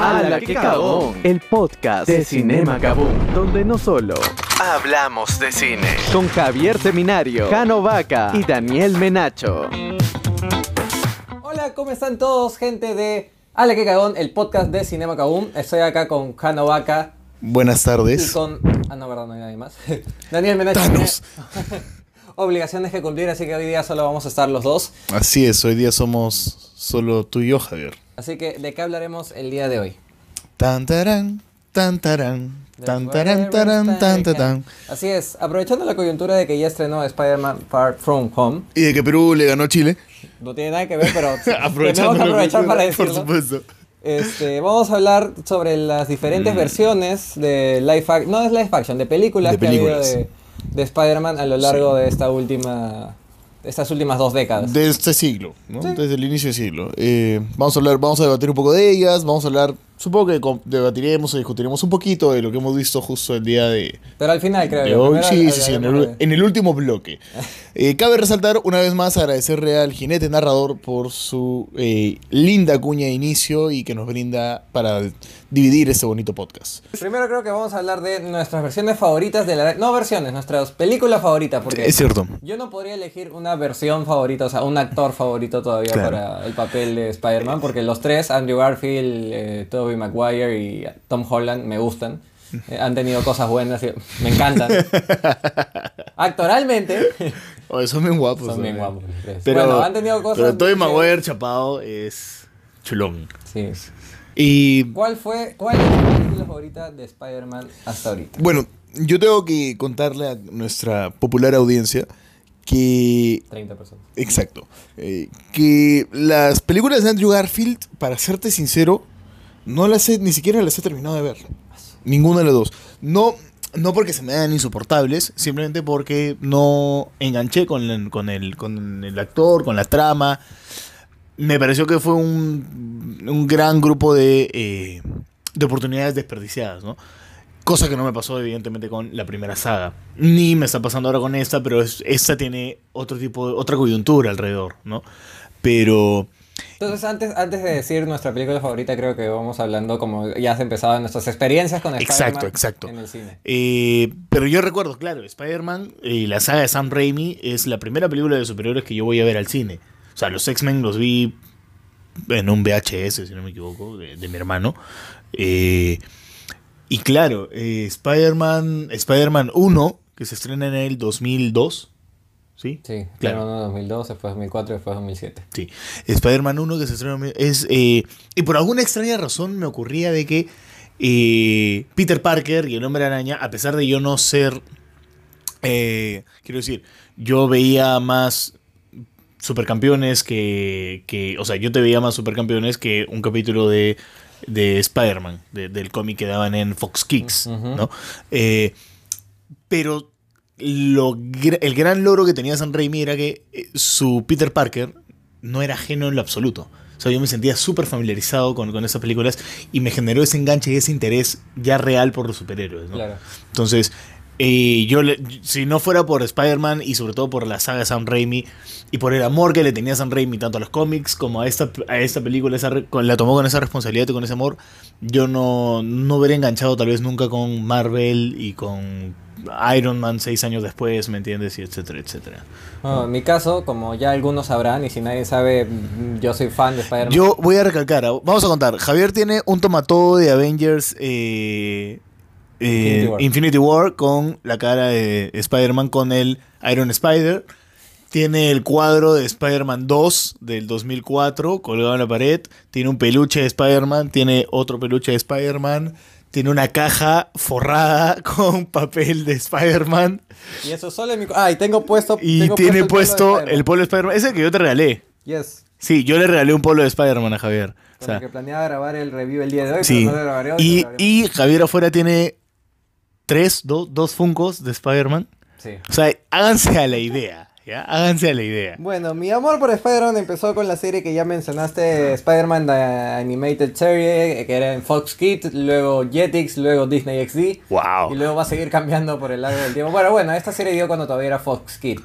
¡Hala, qué cagón! El podcast de Cinema Kaboom, donde no solo hablamos de cine. Con Javier Seminario, Cano Vaca y Daniel Menacho. Hola, ¿cómo están todos, gente de ¡Hala, qué cagón! El podcast de Cinema Kaboom. Estoy acá con Cano Vaca Buenas y tardes. con... Ah, no, verdad, no hay nadie más. Daniel Menacho. Obligaciones que cumplir, así que hoy día solo vamos a estar los dos. Así es, hoy día somos solo tú y yo, Javier. Así que, ¿de qué hablaremos el día de hoy? Tan tarán, tan tarán, tan tarán, tarán, tan tarán. Así es, aprovechando la coyuntura de que ya estrenó Spider-Man Far From Home, Y de que Perú le ganó a Chile. no tiene nada que ver, pero tenemos Aprovechando que la aprovechar para decirlo. Por supuesto. Este, vamos a hablar sobre las diferentes versiones de live action, no es live action, de películas, De que ha habido películas. de, de Spider-Man a lo largo de esta última, estas últimas dos décadas. De este siglo, ¿no? Desde el inicio del siglo. Eh, vamos a hablar, vamos a debatir un poco de ellas, vamos a hablar, supongo que debatiremos o discutiremos un poquito de lo que hemos visto justo el día de, Pero al final creo de Sí, sí, sí, en el, de- en el último bloque. Eh, cabe resaltar una vez más agradecerle al jinete narrador por su eh, linda cuña de inicio y que nos brinda para dividir este bonito podcast. Primero creo que vamos a hablar de nuestras versiones favoritas de la... No versiones, nuestras películas favoritas, porque... Es cierto. Yo no podría elegir una versión favorita, o sea, un actor favorito todavía Claro. para el papel de Spider-Man, porque los tres, Andrew Garfield, eh, Tobey Maguire y Tom Holland, me gustan. Eh, han tenido cosas buenas y me encantan. Actoralmente, Oh, son bien guapos. son bien ¿eh? guapos. Pero, bueno, han tenido cosas... pero Tobey que- Maguire chapado es chulón. Sí. Y ¿Cuál fue, cuál es tu película favorita de Spider-Man hasta ahorita? bueno, yo tengo que contarle a nuestra popular audiencia que 30 personas. Exacto. Eh, que las películas de Andrew Garfield, para serte sincero, no las he, ni siquiera las he terminado de ver. Ninguna de las dos. No, no porque se me hagan insoportables, simplemente porque no enganché con el, con el, con el actor, con la trama. Me pareció que fue un, un gran grupo de, eh, de oportunidades desperdiciadas, ¿no? Cosa que no me pasó, evidentemente, con la primera saga. Ni me está pasando ahora con esta, pero es- esta tiene otro tipo de, otra coyuntura alrededor, ¿no? Pero. Entonces, antes, antes de decir nuestra película favorita, creo que vamos hablando como ya has empezado nuestras experiencias con Spider-Man Exacto, exacto. en el cine. eh, pero yo recuerdo, claro, Spider-Man y la saga de Sam Raimi es la primera película de superhéroes que yo voy a ver al cine. O sea, los X-Men los vi en un VHS, si no me equivoco, de, de mi hermano. Eh, y claro, eh, Spider-Man Spider-Man 1, que se estrena en el 2002. ¿Sí? Sí, Claro. claro. 2002, después 2004, después 2007. Sí. Spider-Man 1 que se estrenó en- es eh, y por alguna extraña razón me ocurría de que eh, Peter Parker y el Hombre Araña, a pesar de yo no ser eh, quiero decir, yo veía más supercampeones que, que o sea, yo te veía más supercampeones que un capítulo de de Spider-Man, de- del cómic que daban en Fox Kicks. ¿no? Pero lo, el gran logro que tenía Sam Raimi era que eh, su Peter Parker no era ajeno en lo absoluto. O sea, yo me sentía súper familiarizado con, con esas películas y me generó ese enganche y ese interés ya real por los superhéroes. ¿no? Claro. Entonces, eh, yo, le- si no fuera por Spider-Man y sobre todo por la saga de Sam Raimi y por el amor que le tenía Sam Raimi tanto a los cómics como a esta, a esta película, esa la tomó con esa responsabilidad y con ese amor, yo no, no hubiera enganchado tal vez nunca con Marvel y con Iron Man seis años después, ¿me entiendes? Y etcétera, etcétera. Bueno, en mi caso, como ya algunos sabrán, y si nadie sabe, mm, yo soy fan de Spider-Man. Yo voy a recalcar, ah, vamos a contar. Javier tiene un tomatodo de Avengers eh, eh, Infinity War. Infinity War con la cara de Spider-Man con el Iron Spider. Tiene el cuadro de Spider-Man 2 del 2004 colgado en la pared. Tiene un peluche de Spider-Man. Tiene otro peluche de Spider-Man. Tiene una caja forrada con papel de Spider-Man. Y eso solo en mi... Ah, y tengo puesto... Y tengo tiene el puesto el polo de Spider-Man. Ese que yo te regalé. Yes. Sí, yo le regalé un polo de Spider-Man a Javier. O Con sea, el que planeaba grabar el review el día de hoy, Sí. pero no lo grabaré Y, lo y Javier afuera tiene tres, do- dos Funcos de Spider-Man. Sí. O sea, háganse a la idea. ¿Ya? Háganse a la idea. Bueno, mi amor por Spider-Man empezó con la serie que ya mencionaste, Spider-Man The Animated Series, que era en Fox Kids, luego Jetix, luego Disney XD. ¡Wow! Y luego va a seguir cambiando por el largo del tiempo. Bueno, bueno, esta serie dio cuando todavía era Fox Kids.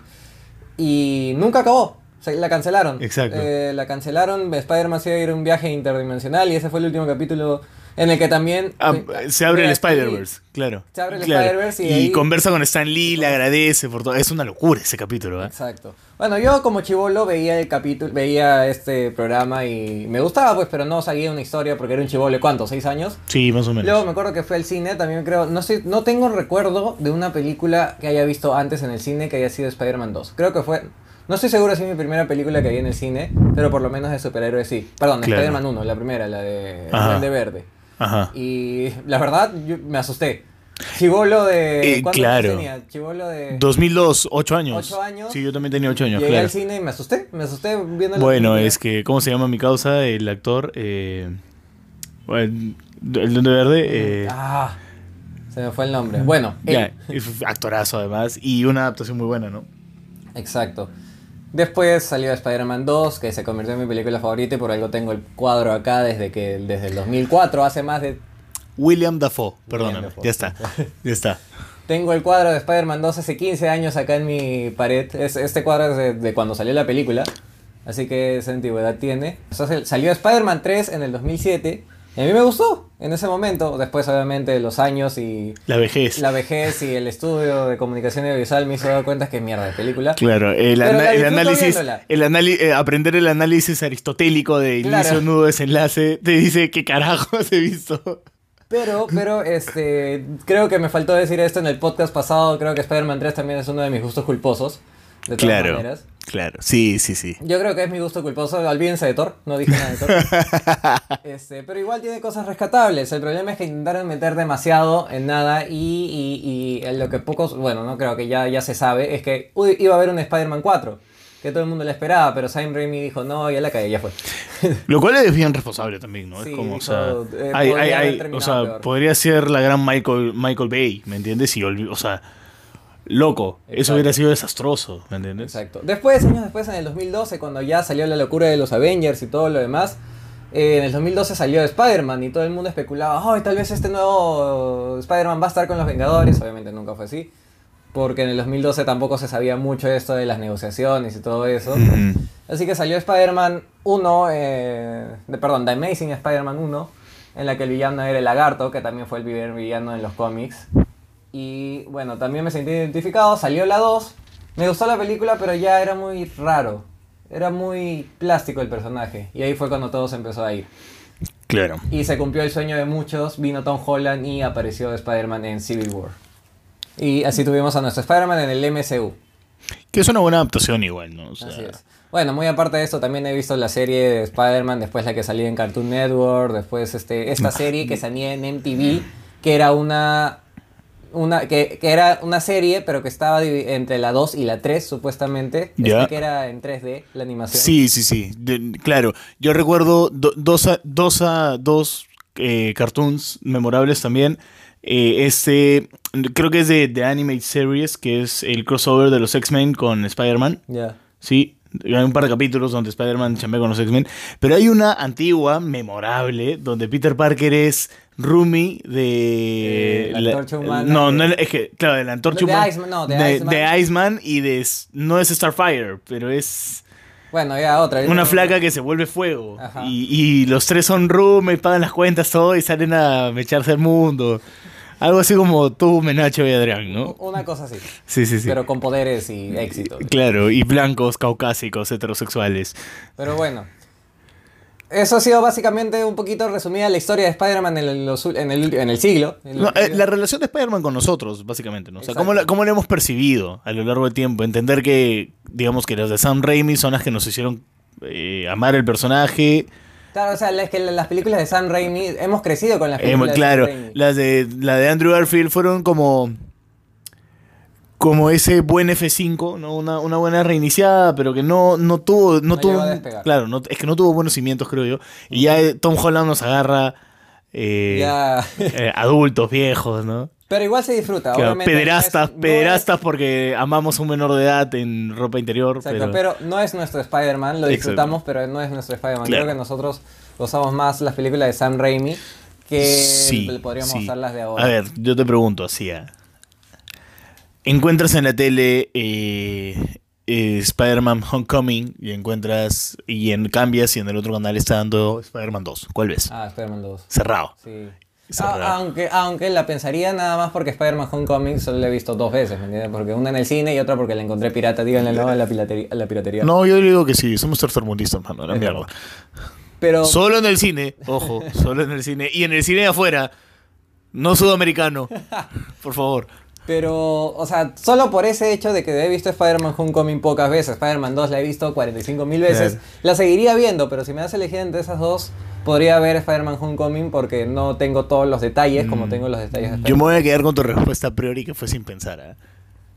Y nunca acabó. O sea, la cancelaron. Exacto. Eh, la cancelaron. Spider-Man se iba a ir a un viaje interdimensional y ese fue el último capítulo En el que también... Ah, se abre el Spider-Verse, claro. Se abre el Claro. Spider-Verse y y ahí- conversa con Stan Lee, le agradece por todo. Es una locura ese capítulo, ¿eh? Exacto. Bueno, yo como chivolo veía el capítulo, veía este programa y me gustaba, pues, pero no seguía una historia porque era un chivolo cuánto, seis años. Sí, más o menos. Luego me acuerdo que fue al cine, también creo, no sé, no tengo recuerdo de una película que haya visto antes en el cine que haya sido Spider-Man 2. Creo que fue, no estoy seguro si es mi primera película que vi en el cine, pero por lo menos de superhéroes sí. Perdón, Claro. Spider-Man 1, la primera, la de de verde. Ajá. Y la verdad, yo me asusté. Chivolo de... Eh, ¿Cuántos claro. tenía? Chivolo de... 2002, 8 años. Ocho años. Sí, yo también tenía 8 años, Llegué claro. al cine y me asusté, me asusté viendo Bueno, es que, ¿cómo se llama mi causa? El actor, eh, bueno, el Duende Verde. eh, Ah, se me fue el nombre. Bueno, él. ya, es actorazo además y una adaptación muy buena, ¿no? Exacto. Después salió Spider-Man 2, que se convirtió en mi película favorita y por algo tengo el cuadro acá desde que desde el 2004, hace más de... William Dafoe, perdóname, ya está, ya está. Tengo el cuadro de Spider-Man 2 hace 15 años acá en mi pared. Es, este cuadro es de, de cuando salió la película, así que esa antigüedad tiene. Salió Spider-Man 3 en el 2007 y a mí me gustó en ese momento. Después, obviamente, los años y La vejez. la vejez y el estudio de comunicación audiovisual me hizo dar cuenta que mierda de película. Claro, el, ana- el análisis, viéndola. el anali- eh, aprender el análisis aristotélico de Claro. inicio, nudo, desenlace, te dice qué carajos he visto. Pero, pero, este, creo que me faltó decir esto en el podcast pasado. Creo que Spider-Man 3 también es uno de mis gustos culposos. De todas Claro, maneras. Claro, sí, sí, sí. Yo creo que es mi gusto culposo. Olvídense de Thor, no dije nada de Thor. Este, pero igual tiene cosas rescatables. El problema es que intentaron meter demasiado en nada y, y, y en lo que pocos, bueno, no creo que ya, ya se sabe, es que uy, iba a haber un Spider-Man 4. Que todo el mundo le esperaba, pero Sam Raimi dijo, no, ya la cagué, ya fue. Lo cual es bien responsable también, ¿no? Sí, es como, o sea, eh, hay- podría hay- o sea, ser la gran Michael, Michael Bay, ¿me entiendes? Y, o sea, loco, eso hubiera sido desastroso, ¿me entiendes? Exacto. Después, años después, en el 2012, cuando ya salió la locura de los Avengers y todo lo demás, eh, en el 2012 salió Spider-Man y todo el mundo especulaba, ay, tal vez este nuevo Spider-Man va a estar con los Vengadores. Obviamente nunca fue así. Porque en el 2012 tampoco se sabía mucho esto de las negociaciones y todo eso. Así que salió Spider-Man 1, eh, de, perdón, The Amazing Spider-Man 1, en la que el villano era el lagarto, que también fue el primer villano en los cómics. Y bueno, también me sentí identificado, salió la 2, me gustó la película, pero ya era muy raro, era muy plástico el personaje, y ahí fue cuando todo se empezó a ir. Claro. Y se cumplió el sueño de muchos, vino Tom Holland y apareció Spider-Man en Civil War. Y así tuvimos a nuestro Spider-Man en el MCU. Que es una buena adaptación igual, ¿no? O sea, Así es. Bueno, muy aparte de esto, también he visto la serie de Spider-Man, después la que salía en Cartoon Network, después este, esta serie que salía en MTV, que era una. Una, que, que era una serie, pero que estaba entre la 2 y la 3, supuestamente. Ya. Este que era en 3D, la animación. Sí, sí, sí. De- claro, yo recuerdo do- dos, a- dos, a- dos eh, cartoons memorables también. Eh, este, creo que es de The Animate Series, que es el crossover de los X-Men con Spider-Man. Ya. Sí, hay un par de capítulos donde Spider-Man chambea con los X-Men. Pero hay una antigua, memorable, donde Peter Parker es roomie de... Eh, la antorcha humana No, de- no, es que, claro, de la antorcha humana. Iceman, no, de de, Iceman. de Iceman y de... No es Starfire, pero es... Bueno, ya otra. Una flaca que se vuelve fuego. Y, y los tres son roommates, pagan las cuentas, todo, y salen a mecharse el mundo. Algo así como tú, Menacho y Adrián, ¿no? Una cosa así. Sí, sí, sí. Pero con poderes y éxito. Claro, y blancos, caucásicos, heterosexuales. Pero bueno. Eso ha sido básicamente un poquito resumida la historia de Spider-Man en en el, en el siglo. En No, eh, la relación de Spider-Man con nosotros, básicamente, ¿no? O sea, Exacto. ¿cómo la, cómo la hemos percibido a lo largo del tiempo? Entender que, digamos, que las de Sam Raimi son las que nos hicieron eh, amar el personaje. Claro, o sea, es que las películas de Sam Raimi, hemos crecido con las Eh, películas claro, de Sam Raimi. las de, la de Andrew Garfield fueron como... Como ese buen F5, ¿no? Una, una buena reiniciada, pero que no, no tuvo. No, No tuvo claro, no- es que no tuvo buenos cimientos, creo yo. Y ya Tom Holland nos agarra eh, Ya. eh, adultos, viejos, ¿no? Pero igual se disfruta, Claro, obviamente. pederastas, no es- no pederastas porque amamos un menor de edad en ropa interior. exacto, pero, pero... no es nuestro Spider-Man, lo Exacto. disfrutamos, pero no es nuestro Spider-Man. Claro. Creo que nosotros gozamos más las películas de Sam Raimi que Sí, podríamos sí. gozar las de ahora. A ver, yo te pregunto así. ah. Encuentras en la tele eh, eh, Spider-Man Homecoming y encuentras y en cambias y en el otro canal está dando Spider-Man 2. ¿Cuál ves? Ah, Spider-Man 2. Cerrado. Sí. Aunque, aunque la pensaría nada más porque Spider-Man Homecoming solo la he visto dos veces, ¿me entiendes? Porque una en el cine y otra porque la encontré pirata, díganle no a la piratería. la piratería. No, yo digo que sí, somos tercermundistas, mano, la mierda. Pero Solo en el cine, ojo, solo en el cine. Y en el cine de afuera, no sudamericano. Por favor. Pero, o sea, solo por ese hecho de que he visto Spider-Man Homecoming pocas veces, Spider-Man 2 la he visto 45 mil veces, la seguiría viendo, pero si me das elegir entre esas dos, podría ver Spider-Man Homecoming porque no tengo todos los detalles como tengo los detalles de Yo me voy a quedar con tu respuesta a priori que fue sin pensar. ¿ah?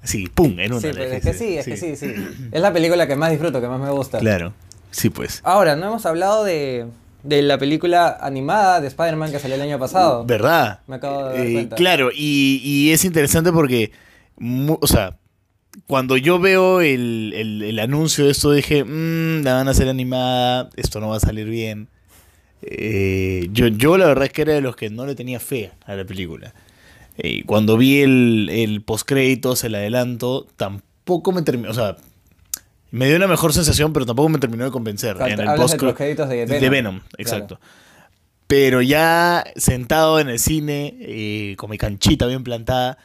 Así, pum, en una. Sí, pues, es que sí, es que sí, sí. Es la película que más disfruto, que más me gusta. Claro, sí, pues. Ahora, no hemos hablado de, de la película animada de Spider-Man que salió el año pasado. ¿Verdad? Me acabo de dar Eh, cuenta. Claro, y, y es interesante porque, o sea, cuando yo veo el, el- el anuncio de esto, dije, "Mm, la van a hacer animada, esto no va a salir bien. Eh, yo, yo la verdad es que era de los que no le tenía fe a la película. Eh, cuando vi el, el postcréditos, el adelanto, tampoco me terminó, o sea, me dio una mejor sensación, pero tampoco me terminó de convencer. Claro, en el hablas de créditos de Venom. Venom, exacto. Pero ya sentado en el cine, eh, con mi canchita bien plantada,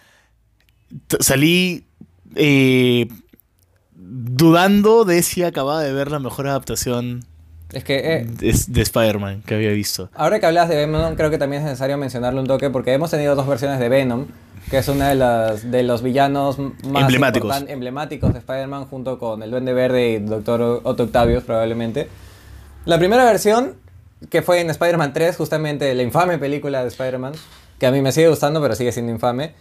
salí eh, dudando de si acababa de ver la mejor adaptación Es que eh, de, de Spider-Man que había visto. Ahora que hablas de Venom, creo que también es necesario mencionarle un toque porque hemos tenido dos versiones de Venom, que es una de las de los villanos más Emblemáticos. emblemáticos de Spider-Man junto con el Duende Verde y Doctor Otto Octavius probablemente. La primera versión, que fue en Spider-Man 3, justamente la infame película de Spider-Man, que a mí me sigue gustando, pero sigue siendo infame.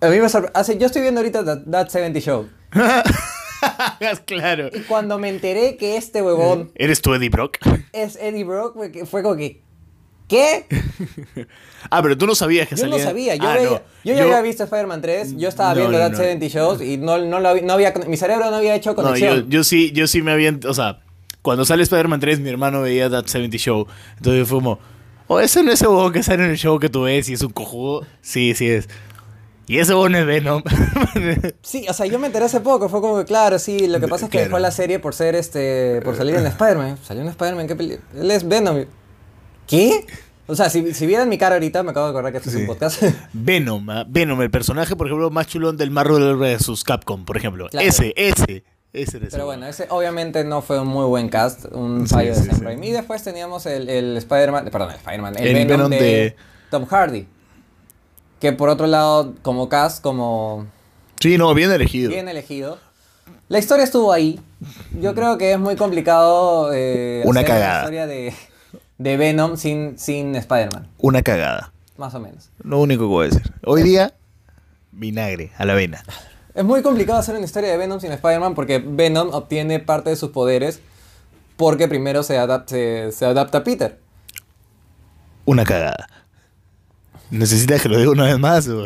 A mí me sorpre- hace- Yo estoy viendo ahorita That, That 70 Show. claro. Y cuando me enteré que este huevón ¿Eres tú Eddie Brock? es Eddie Brock, fue como que... ¿Qué? Ah, pero tú no sabías que Yo no salía. sabía, yo, Ah, veía- no. yo ya había visto Spider-Man 3, yo estaba No, viendo no, That no. 70 Shows y no, no, lo había- no había, mi cerebro no había hecho No, conexión. yo, yo sí, yo sí me había, o sea, cuando sale Spider-Man 3, mi hermano veía That 70 Show. Entonces fue como, oh, ese no es ese huevón que sale en el show que tú ves y es un cojudo. Sí, sí es. Y ese huevón es Venom. Sí, o sea, yo me enteré hace poco, fue como que, claro, sí, lo que pasa es que Claro. dejó la serie por ser, este, por salir en Spider-Man. Salió en Spider-Man, ¿qué peli? Él es Venom. ¿Qué? O sea, si, si vieran mi cara ahorita, me acabo de acordar que esto es un podcast. Venom, ¿ah? Venom, el personaje, por ejemplo, más chulón del Marvel vs. Capcom, por ejemplo. Claro. Ese, ese. Ese Pero bueno, ese obviamente no fue un muy buen cast, un Sí, fallo de Sam. Raimi. Y después teníamos el, el Spider-Man, perdón, el Spider-Man, el, El Venom, Venom de, de- Tom Hardy. Que por otro lado, como cast, como Sí, no, bien elegido. bien elegido. La historia estuvo ahí. Yo creo que es muy complicado eh, Una hacer cagada. la historia de, de Venom sin, sin Spider-Man, Una cagada. más o menos. Lo único que voy a decir. Hoy día, vinagre, a la avena. Es muy complicado hacer una historia de Venom sin Spider-Man porque Venom obtiene parte de sus poderes porque primero se, adap- se, se adapta a Peter. Una cagada. ¿Necesitas que lo diga una vez más? o?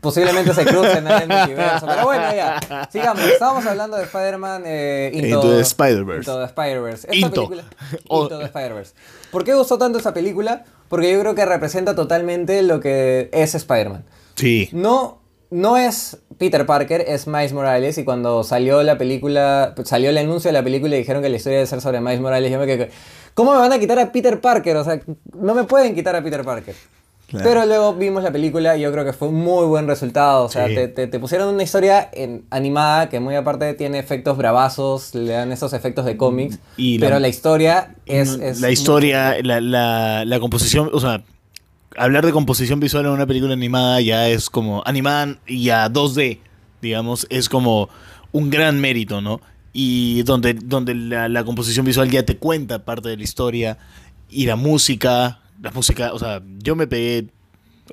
Posiblemente se crucen en el multiverso. Pero bueno, ya. Sigamos. Estábamos hablando de Spider-Man eh, Into, Into the Spider-Verse. Into the Spider-Verse. Esta Into. película- O- Into the Spider-Verse. ¿Por qué gustó tanto esa película? Porque yo creo que representa totalmente lo que es Spider-Man. Sí. No, no es Peter Parker, es Miles Morales. Y cuando salió la película, salió el anuncio de la película y dijeron que la historia debe ser sobre Miles Morales, yo me quedé. ¿Cómo me van a quitar a Peter Parker? O sea, no me pueden quitar a Peter Parker. Claro. Pero luego vimos la película y yo creo que fue un muy buen resultado. O sea, Sí. te, te- te pusieron una historia en- animada que muy aparte tiene efectos bravazos, le dan esos efectos de cómics. Y pero la historia es, es la historia, la, la, la composición, o sea, hablar de composición visual en una película animada ya es como, animada y a 2D, digamos, es como un gran mérito, ¿no? Y donde, donde la, la composición visual ya te cuenta parte de la historia y la música, la música, o sea, yo me pegué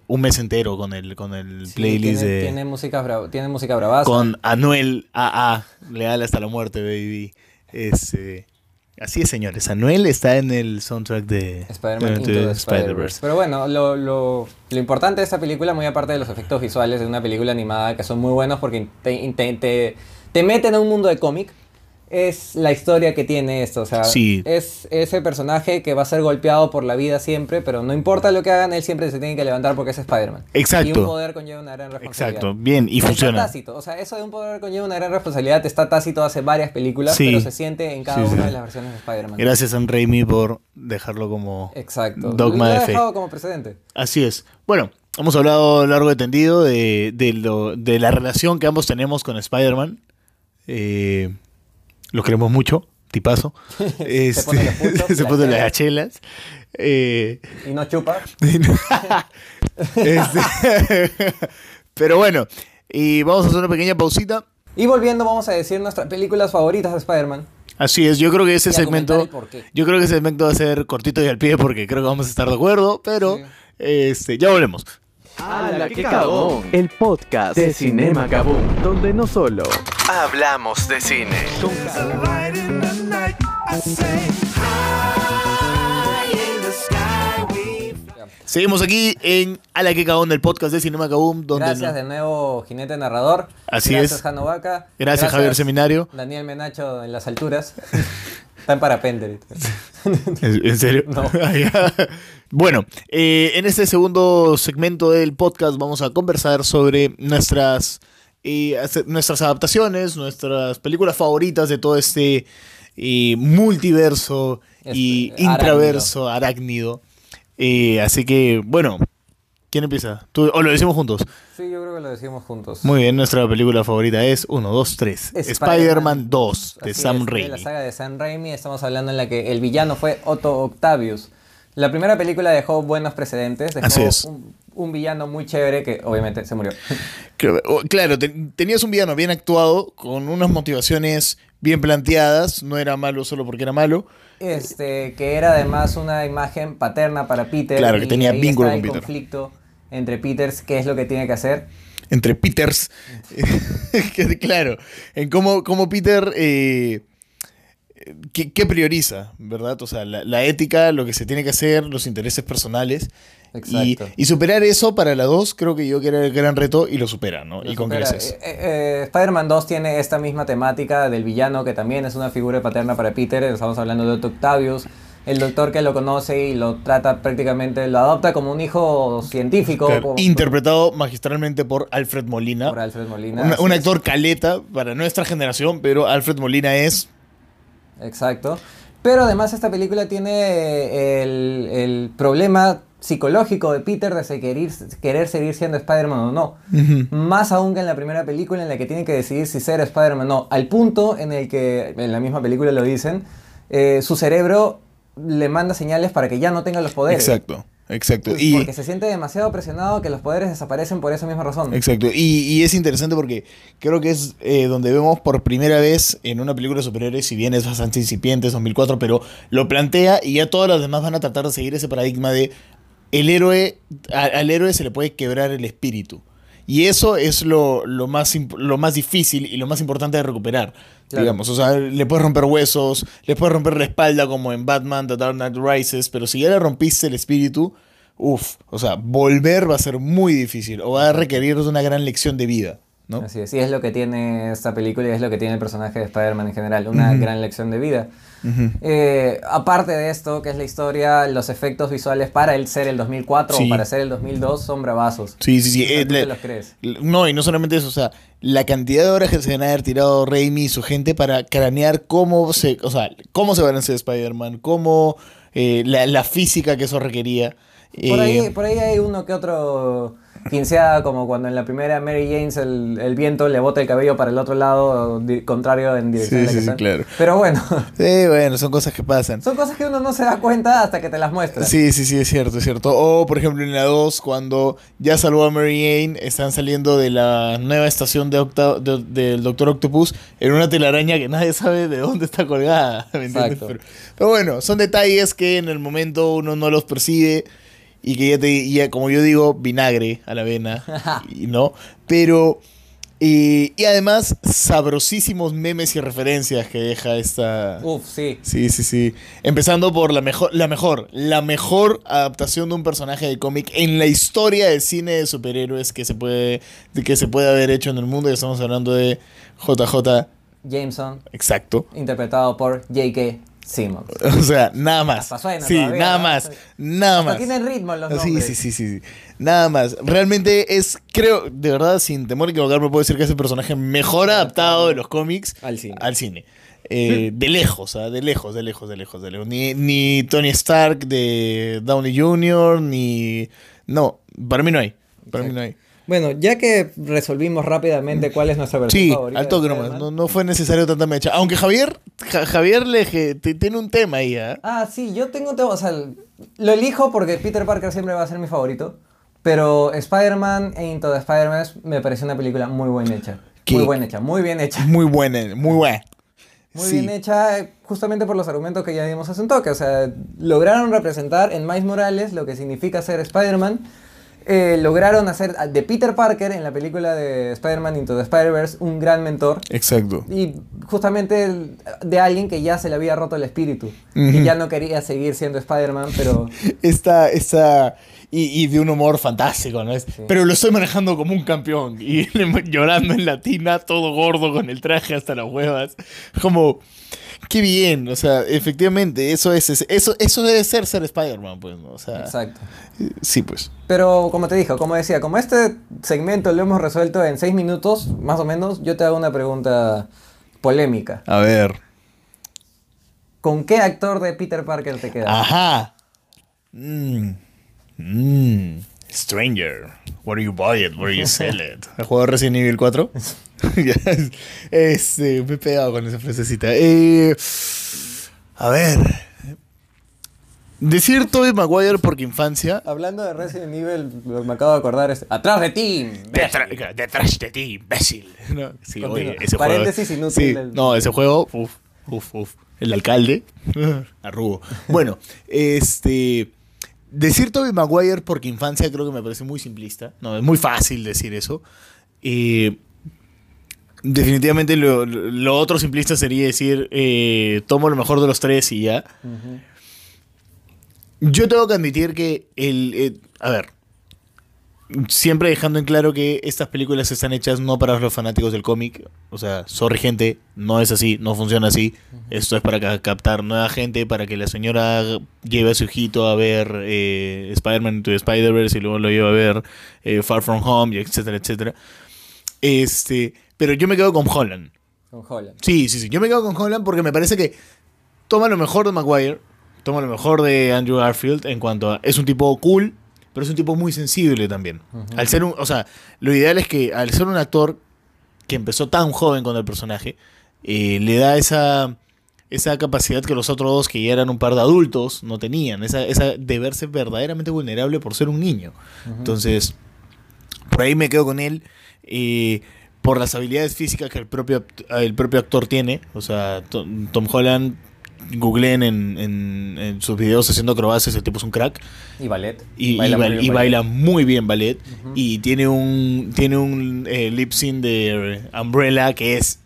un mes entero con el, con el Sí, playlist tiene, de... tiene música tiene música bravaza. con Anuel AA, leal hasta la muerte, baby. Este, así es, señores. Anuel está en el soundtrack de Spider-Man de- Into de the Spider-Verse. Pero bueno, lo, lo- lo importante de esta película, muy aparte de los efectos visuales de una película animada que son muy buenos porque te, te, te- te meten a un mundo de cómic, es la historia que tiene esto. O sea, Sí. es ese personaje que va a ser golpeado por la vida siempre, pero no importa lo que hagan, él siempre se tiene que levantar porque es Spider-Man. Exacto. Y un poder conlleva una gran responsabilidad. Exacto, bien, y Está funciona. tácito. O sea, eso de un poder conlleva una gran responsabilidad está tácito hace varias películas, Sí. pero se siente en cada Sí, una de las versiones de Spider-Man. Gracias Sam Raimi por dejarlo como Exacto. dogma Lo de fe. dejado como precedente. Así es. Bueno, hemos hablado largo y tendido de, de, lo- de la relación que ambos tenemos con Spider-Man. Eh, lo queremos mucho, tipazo. Este, pone los puchos, se pone las chelas. Eh, Y no chupa. este, pero bueno, y vamos a hacer una pequeña pausita. Y volviendo, vamos a decir nuestras películas favoritas de Spider-Man. Así es, yo creo que ese segmento, yo creo que ese segmento va a ser cortito y al pie porque creo que vamos a estar de acuerdo, pero Sí. este, ya volvemos. ¡Hala, qué cagón! El podcast de Cinema Kaboom, donde no solo hablamos de cine. Seguimos aquí en A la que cagón del podcast de Cinema Kaboom, donde Gracias no- de nuevo, Jinete Narrador. Así Gracias, es. Jano Vaca. Gracias, Javier Seminario. Daniel Menacho en las alturas. Está en parapente. ¿En serio? No. Bueno, eh, en este segundo segmento del podcast vamos a conversar sobre nuestras, eh, nuestras adaptaciones, nuestras películas favoritas de todo este eh, multiverso y Este, intraverso arácnido. Así que, bueno, ¿quién empieza? ¿Tú, ¿O lo decimos juntos? Sí, yo creo que lo decimos juntos. Muy bien, nuestra película favorita es 1, 2, 3. Spider-Man 2 de Así Sam es, Raimi. De la saga de Sam Raimi estamos hablando en la que el villano fue Otto Octavius. La primera película dejó buenos precedentes, dejó Así es. Un, un villano muy chévere que obviamente se murió. Claro, te- tenías un villano bien actuado, con unas motivaciones bien planteadas, no era malo solo porque era malo. Este, que era además una imagen paterna para Peter. Claro, que y tenía ahí vínculo con el Peter. conflicto entre Peters, qué es lo que tiene que hacer. Entre Peters. Claro, en cómo, cómo Peter. eh, ¿qué, qué prioriza, verdad? O sea, la, la ética, lo que se tiene que hacer, los intereses personales. Y, Exacto. y superar eso para la 2, creo que yo que era el gran reto y lo supera, ¿no? Lo y con creces. Eh, eh, Spider-Man 2 tiene esta misma temática del villano que también es una figura paterna para Peter. Estamos hablando de Otto Octavius, el doctor que lo conoce y lo trata prácticamente, lo adopta como un hijo científico. Claro, como- interpretado magistralmente por Alfred Molina. por Alfred Molina. Un- actor caleta para nuestra generación, pero Alfred Molina es Exacto. Pero además esta película tiene el, el problema psicológico de Peter de querer, querer seguir siendo Spider-Man o no. Más aún que en la primera película en la que tiene que decidir si ser Spider-Man o no. Al punto en el que, en la misma película lo dicen, eh, su cerebro le manda señales para que ya no tenga los poderes. Exacto, exacto. Y, Porque se siente demasiado presionado que los poderes desaparecen por esa misma razón. exacto. Y, y es interesante porque creo que es eh, donde vemos por primera vez en una película de superhéroes, si bien es bastante incipiente, es 2004, pero lo plantea y ya todas las demás van a tratar de seguir ese paradigma de el héroe, a- al héroe se le puede quebrar el espíritu. Y eso es lo, lo más, lo más difícil y lo más importante de recuperar. Claro. Digamos, o sea, le puedes romper huesos, le puedes romper la espalda como en Batman, The Dark Knight Rises, pero si ya le rompiste el espíritu, uff, o sea, volver va a ser muy difícil o va a requerir una gran lección de vida, ¿no? Así es, y es lo que tiene esta película y es lo que tiene el personaje de Spider-Man en general, una gran lección de vida. Eh, aparte de esto, que es la historia, los efectos visuales para el ser el 2004 Sí. o para ser el 2002 son bravazos. Sí, sí, sí. Eh, los crees. No, y no solamente eso, o sea, la cantidad de horas que se van a haber tirado Raimi y su gente para cranear cómo se, o sea, cómo se balancea Spider-Man, cómo eh, la, la física que eso requería. Por ahí, por ahí hay uno que otro quinceada, como cuando en la primera Mary Jane el, el viento le bota el cabello para el otro lado, contrario en dirección Sí, a la sí, que sí, claro. Pero bueno, Sí, bueno, son cosas que pasan. son cosas que uno no se da cuenta hasta que te las muestra. Sí, sí, sí, es cierto, es cierto. O, por ejemplo, en la 2, cuando ya salvó a Mary Jane, están saliendo de la nueva estación de del Doctor Octopus en una telaraña que nadie sabe de dónde está colgada. ¿me entiendes? Pero bueno, son detalles que en el momento uno no los percibe y que ya te, ya, como yo digo, vinagre a la vena, y ¿no? Pero... Y, y además, sabrosísimos memes y referencias que deja esta, Uf, sí. Sí, sí, sí. Empezando por la mejor, la mejor, la mejor adaptación de un personaje de cómic en la historia del cine de superhéroes que se puede, que se puede haber hecho en el mundo. Y estamos hablando de JJ Jameson, Exacto. interpretado por J.K. Simmons. O sea, nada más. Hasta suena sí, todavía, nada ¿no? más. Nada más. tienen ritmo los Sí, nombres. sí, sí, sí, sí. Nada más. Realmente es, creo, de verdad, sin temor a equivocarme, puedo decir que es el personaje mejor adaptado de los cómics Al cine. Al cine. Eh, de lejos, ¿ah? de lejos, de lejos, de lejos, de lejos. Ni, ni Tony Stark de Downey Jr., ni... No, para mí no hay. Para mí no hay. Bueno, ya que resolvimos rápidamente cuál es nuestra versión Sí, favorita. Spider-Man. No, no fue necesario tanta mecha. Aunque Javier, Ja- Javier le, je- te- tiene un tema ahí, ¿ah? Ah, sí, yo tengo tema, o sea, lo elijo porque Peter Parker siempre va a ser mi favorito, pero Spider-Man e Into the Spider-Man me pareció una película muy bien hecha. ¿Qué? Muy bien hecha, muy bien hecha. Muy buena, muy buena. Muy Sí. bien hecha, eh, justamente por los argumentos que ya dimos hace un toque. O sea, lograron representar en Miles Morales lo que significa ser Spider-Man. Eh, lograron hacer de Peter Parker en la película de Spider-Man Into the Spider-Verse un gran mentor. Exacto. Y justamente de alguien que ya se le había roto el espíritu. Y ya no quería seguir siendo Spider-Man, pero... Esta, esta, y, y de un humor fantástico, ¿no? Es, Pero lo estoy manejando como un campeón. Y llorando en latina, todo gordo con el traje hasta las huevas. Como, qué bien. O sea, efectivamente, eso es, es- eso, eso debe ser ser Spider-Man, pues, ¿no? O sea, Exacto. sí, pues. Pero como te dijo, como decía, como este segmento lo hemos resuelto en seis minutos, más o menos, yo te hago una pregunta polémica. A ver. ¿Con qué actor de Peter Parker te quedas? Ajá. Mm. Mm. Stranger. Where do you buy it? Where do you sell it? ¿Has jugado Resident Evil 4? Ya, este, me he pegado con esa frasecita. Eh, a ver. Decir Tobey Maguire porque infancia. Hablando de Resident Evil, lo que me acabo de acordar es... ¡Atrás de ti! Detrás, detrás de ti, imbécil. No, sí, oye, ese Paréntesis juego. inútil Sí, del- no, ese juego. Uf, uf, uf. El alcalde. Arrugo. Bueno, este. Decir Tobey Maguire porque infancia creo que me parece muy simplista. No, es muy fácil decir eso. Eh, definitivamente lo, lo- lo otro simplista sería decir eh, tomo lo mejor de los tres y ya. Yo tengo que admitir que el... eh, a ver, siempre dejando en claro que estas películas están hechas no para los fanáticos del cómic. O sea, sorry gente, no es así, no funciona así. Esto es para ca- captar nueva gente, para que la señora lleve a su hijito a ver eh, Spider-Man the Spider-Verse y luego lo lleve a ver eh, Far From Home, y etcétera, etcétera. Este, pero yo me quedo con Holland. Con Holland. Sí, sí, sí. Yo me quedo con Holland porque me parece que toma lo mejor de Maguire, toma lo mejor de Andrew Garfield en cuanto a. Es un tipo cool, pero es un tipo muy sensible también. Al ser un. O sea, lo ideal es que al ser un actor que empezó tan joven con el personaje, eh, le da esa. Esa capacidad que los otros dos, que ya eran un par de adultos, no tenían. Esa, esa de verse verdaderamente vulnerable por ser un niño. Entonces, por ahí me quedo con él. eh, por las habilidades físicas que el propio, el propio actor tiene. O sea, To- Tom Holland, googleen en, en- en sus videos haciendo acrobacias, el tipo es un crack. Y ballet. Y y Baila muy bien y ballet. baila muy bien ballet. Y tiene un, tiene un eh, lip sync de Umbrella que es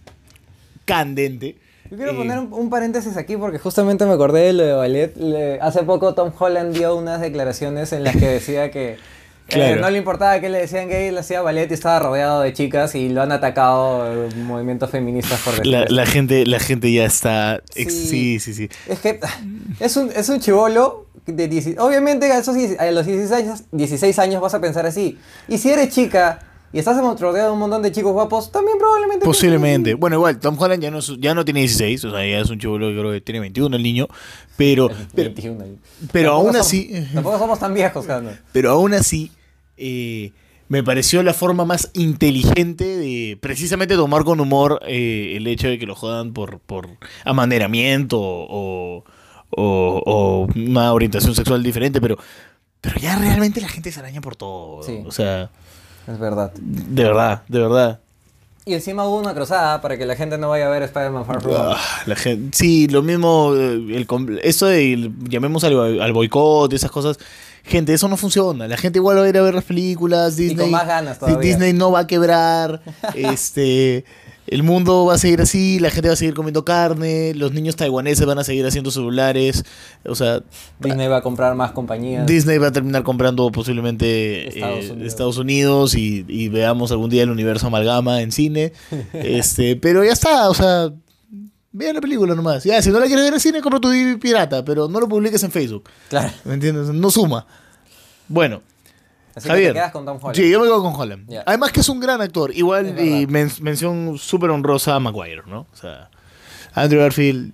candente. Yo quiero Eh, poner un, un paréntesis aquí porque justamente me acordé de lo de ballet. Le- hace poco Tom Holland dio unas declaraciones en las que decía que eh, no le importaba que le decían gay, él hacía ballet y estaba rodeado de chicas y lo han atacado movimientos feministas por La, la gente, la gente ya está. Sí. Sí, sí, sí. Es que es un, es un chivolo de 10 Obviamente a, esos 10 a los 16 años, 16 años vas a pensar así. Y si eres chica y estás rodeado de un montón de chicos guapos, también probablemente... Posiblemente. Bueno, igual, Tom Holland ya no, ya no tiene 16, o sea, ya es un chivolo que creo que tiene 21 el niño, pero, pero, 21 ahí. pero Tampoco aún somos- así, Tampoco somos tan viejos, Jano. pero aún así, eh, me pareció la forma más inteligente de precisamente tomar con humor eh, el hecho de que lo jodan por, por amaneramiento o, o, o una orientación sexual diferente, pero, pero ya realmente la gente se araña por todo. Sí. O sea, Es verdad. de verdad, de verdad. Y encima hubo una cruzada para que la gente no vaya a ver Spider-Man Far From Home. Ah, la gente, sí, lo mismo, eh, el, eso de, el- llamemos al, al boicot, esas cosas, gente, eso no funciona. La gente igual va a ir a ver las películas, Y Disney, con más ganas todavía. Disney no va a quebrar, este, el mundo va a seguir así, la gente va a seguir comiendo carne, los niños taiwaneses van a seguir haciendo celulares, o sea, Disney va a comprar más compañías. Disney va a terminar comprando posiblemente Estados eh, Unidos. Estados Unidos y, y veamos algún día el universo amalgama en cine. este, pero ya está, o sea, vean la película nomás. Ya, si no la quieres ver en cine, compra tu DVD pirata, pero no lo publiques en Facebook. Claro. ¿Me entiendes? No suma. Bueno, Así Javier. que te quedas con Tom Holland. sí, yo me quedo con Holland. Además que es un gran actor. Igual y men- mención súper honrosa a Maguire, ¿no? O sea, Andrew Garfield,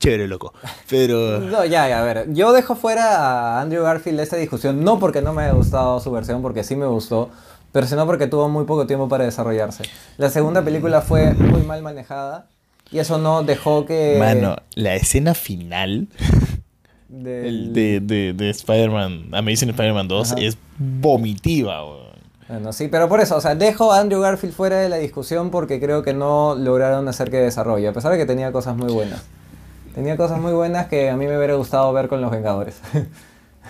chévere, loco. Pero... No, ya, ya, a ver. Yo dejo fuera a Andrew Garfield de esta discusión, no porque no me haya gustado su versión, porque sí me gustó, pero sino porque tuvo muy poco tiempo para desarrollarse. La segunda película fue muy mal manejada y eso no dejó que... Mano, la escena final del- de, de, de Spider-Man, Amazing Spider-Man 2, Ajá. es vomitiva, weón. Bueno, sí, pero por eso, o sea, dejo a Andrew Garfield fuera de la discusión porque creo que no lograron hacer que desarrolle, a pesar de que tenía cosas muy buenas. Tenía cosas muy buenas que a mí me hubiera gustado ver con los Vengadores.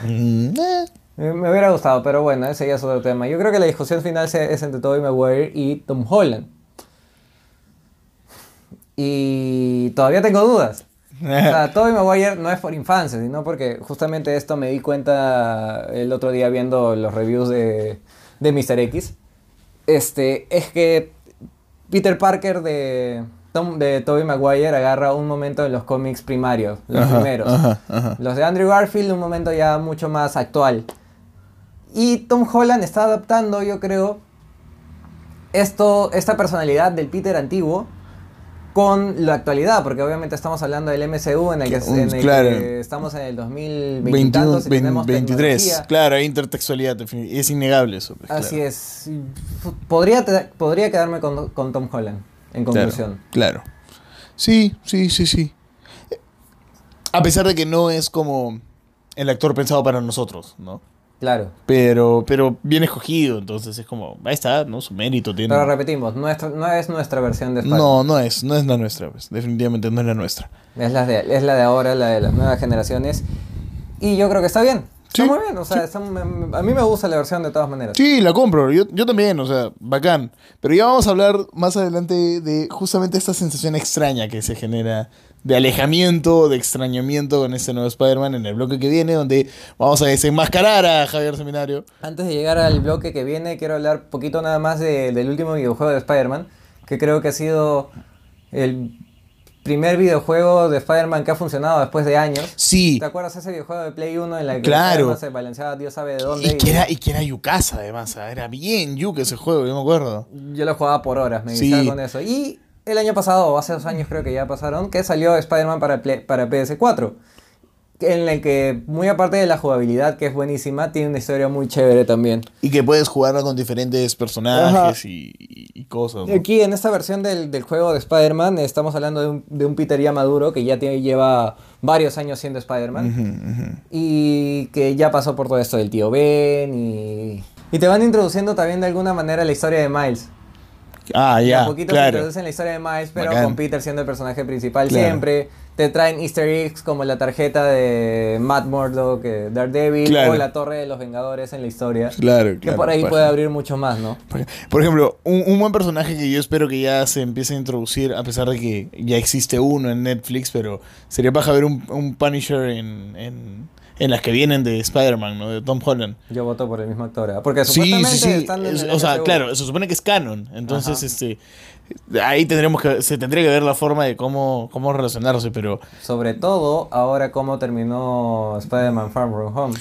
Mm, eh. Me hubiera gustado, pero bueno, ese ya es otro tema. Yo creo que la discusión final es entre Tobey Maguire y Tom Holland. Y todavía tengo dudas. O sea, Tobey Maguire no es por infancia, sino porque justamente esto me di cuenta el otro día viendo los reviews de, de Mr. X. Este, es que Peter Parker de, Tom, de Tobey Maguire agarra un momento en los cómics primarios, los Ajá, primeros. ajá, ajá. Los de Andrew Garfield, un momento ya mucho más actual. Y Tom Holland está adaptando, yo creo, esto, esta personalidad del Peter antiguo con la actualidad, porque obviamente estamos hablando del MCU en el que, en el Claro. que estamos en el 2020 y 21, tantos y tenemos 23. tecnología. Claro, hay intertextualidad, es innegable eso. pues, Así claro. es. Podría, podría quedarme con, con Tom Holland, en Claro, conclusión. Claro. Sí, sí, sí, sí. A pesar de que no es como el actor pensado para nosotros, ¿no? Claro. Pero, pero bien escogido, entonces es como, ahí está, ¿no? Su mérito tiene. Pero repetimos, nuestra, no es nuestra versión de. No, no es, no es la nuestra, pues, definitivamente no es la nuestra. Es la, de, es la de ahora, la de las nuevas generaciones. Y yo creo que está bien. Está muy bien. O sea, está- a mí me gusta la versión de todas maneras. Sí, la compro, yo, yo también, o sea, bacán. Pero ya vamos a hablar más adelante de justamente esta sensación extraña que se genera de alejamiento, de extrañamiento con este nuevo Spider-Man en el bloque que viene, donde vamos a desenmascarar a Javier Seminario. Antes de llegar al bloque que viene, quiero hablar un poquito nada más de- del último videojuego de Spider-Man, que creo que ha sido el primer videojuego de Spider-Man que ha funcionado después de años. Sí, ¿Te acuerdas ese videojuego de Play 1 en el que Claro. Se balanceaba Dios sabe de dónde? y que, era, y que era Yukasa además, era bien Yuka ese juego, yo me acuerdo. Yo lo jugaba por horas, me Sí. con eso. Y el año pasado, o hace dos años creo que ya pasaron, que salió Spider-Man para, Play- para PS4. En el que, muy aparte de la jugabilidad, que es buenísima, tiene una historia muy chévere también. Y que puedes jugarlo con diferentes personajes y, y- cosas. ¿no? Aquí en esta versión del, del juego de Spider-Man estamos hablando de un, de un Peter ya maduro que ya tiene- lleva varios años siendo Spider-Man Ujú, ujú. y que ya pasó por todo esto del tío Ben y... Y te van introduciendo también de alguna manera la historia de Miles. Ah, ya, a poquito claro. introducen la historia de Miles, pero Bacán. con Peter siendo el personaje principal Claro. siempre. Te traen easter eggs como la tarjeta de Matt Murdock, eh, Daredevil, Claro. o la Torre de los Vengadores en la historia. Claro, Que claro. por ahí puede abrir mucho más, ¿no? Por- Por ejemplo, un, un buen personaje que yo espero que ya se empiece a introducir, a pesar de que ya existe uno en Netflix, pero sería paja ver un, un Punisher en, en, en las que vienen de Spider-Man, ¿no? De Tom Holland. Yo voto por el mismo actor. ¿ah? Porque supuestamente sí, sí. están en Es- o sea, claro, se supone que es canon. Entonces, Ajá. este ahí tendremos que, se tendría que ver la forma de cómo, cómo relacionarse, pero Sobre todo ahora cómo terminó Spider-Man Far From Home.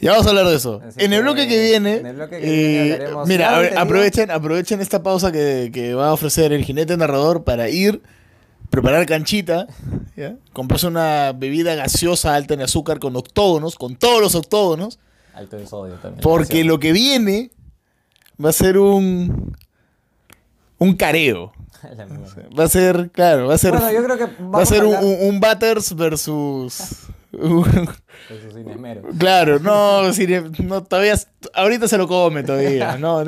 ya vamos a hablar de eso. Así en el que, bloque que viene, en el bloque que viene eh, hablaremos mira, aprovechen, aprovechen esta pausa que, que va a ofrecer el jinete narrador para ir, preparar canchita, ¿ya? comprarse una bebida gaseosa alta en azúcar con octógonos, con todos los octógonos, Alto de sodio también. porque lo que viene va a ser un un careo. Va a ser, claro, va a ser Bueno, yo creo que va a ser un, hablar un, un Butters versus. Claro, no, cine- no, todavía, ahorita se lo come todavía, no,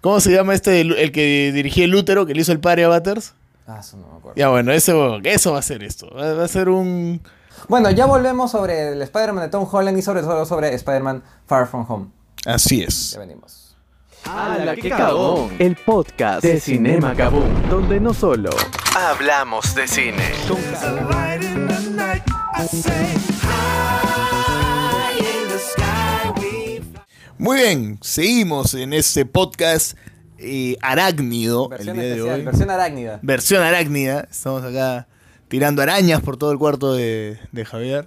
¿cómo se llama este, el, el que dirigía el útero, que le hizo el pare a Butters? Ah, eso no me acuerdo. Ya bueno, eso, eso va a ser esto, va, a ser un, Bueno, ya volvemos sobre el Spider-Man de Tom Holland y sobre todo sobre Spider-Man Far From Home. así es. Ya venimos. ¡Hala, qué cagón! El podcast de Cinema Kaboom, donde no solo hablamos de cine. Muy bien, seguimos en este podcast eh, arácnido Versión el día de especial, hoy. versión arácnida. Versión arácnida. Estamos acá tirando arañas por todo el cuarto de, de Javier.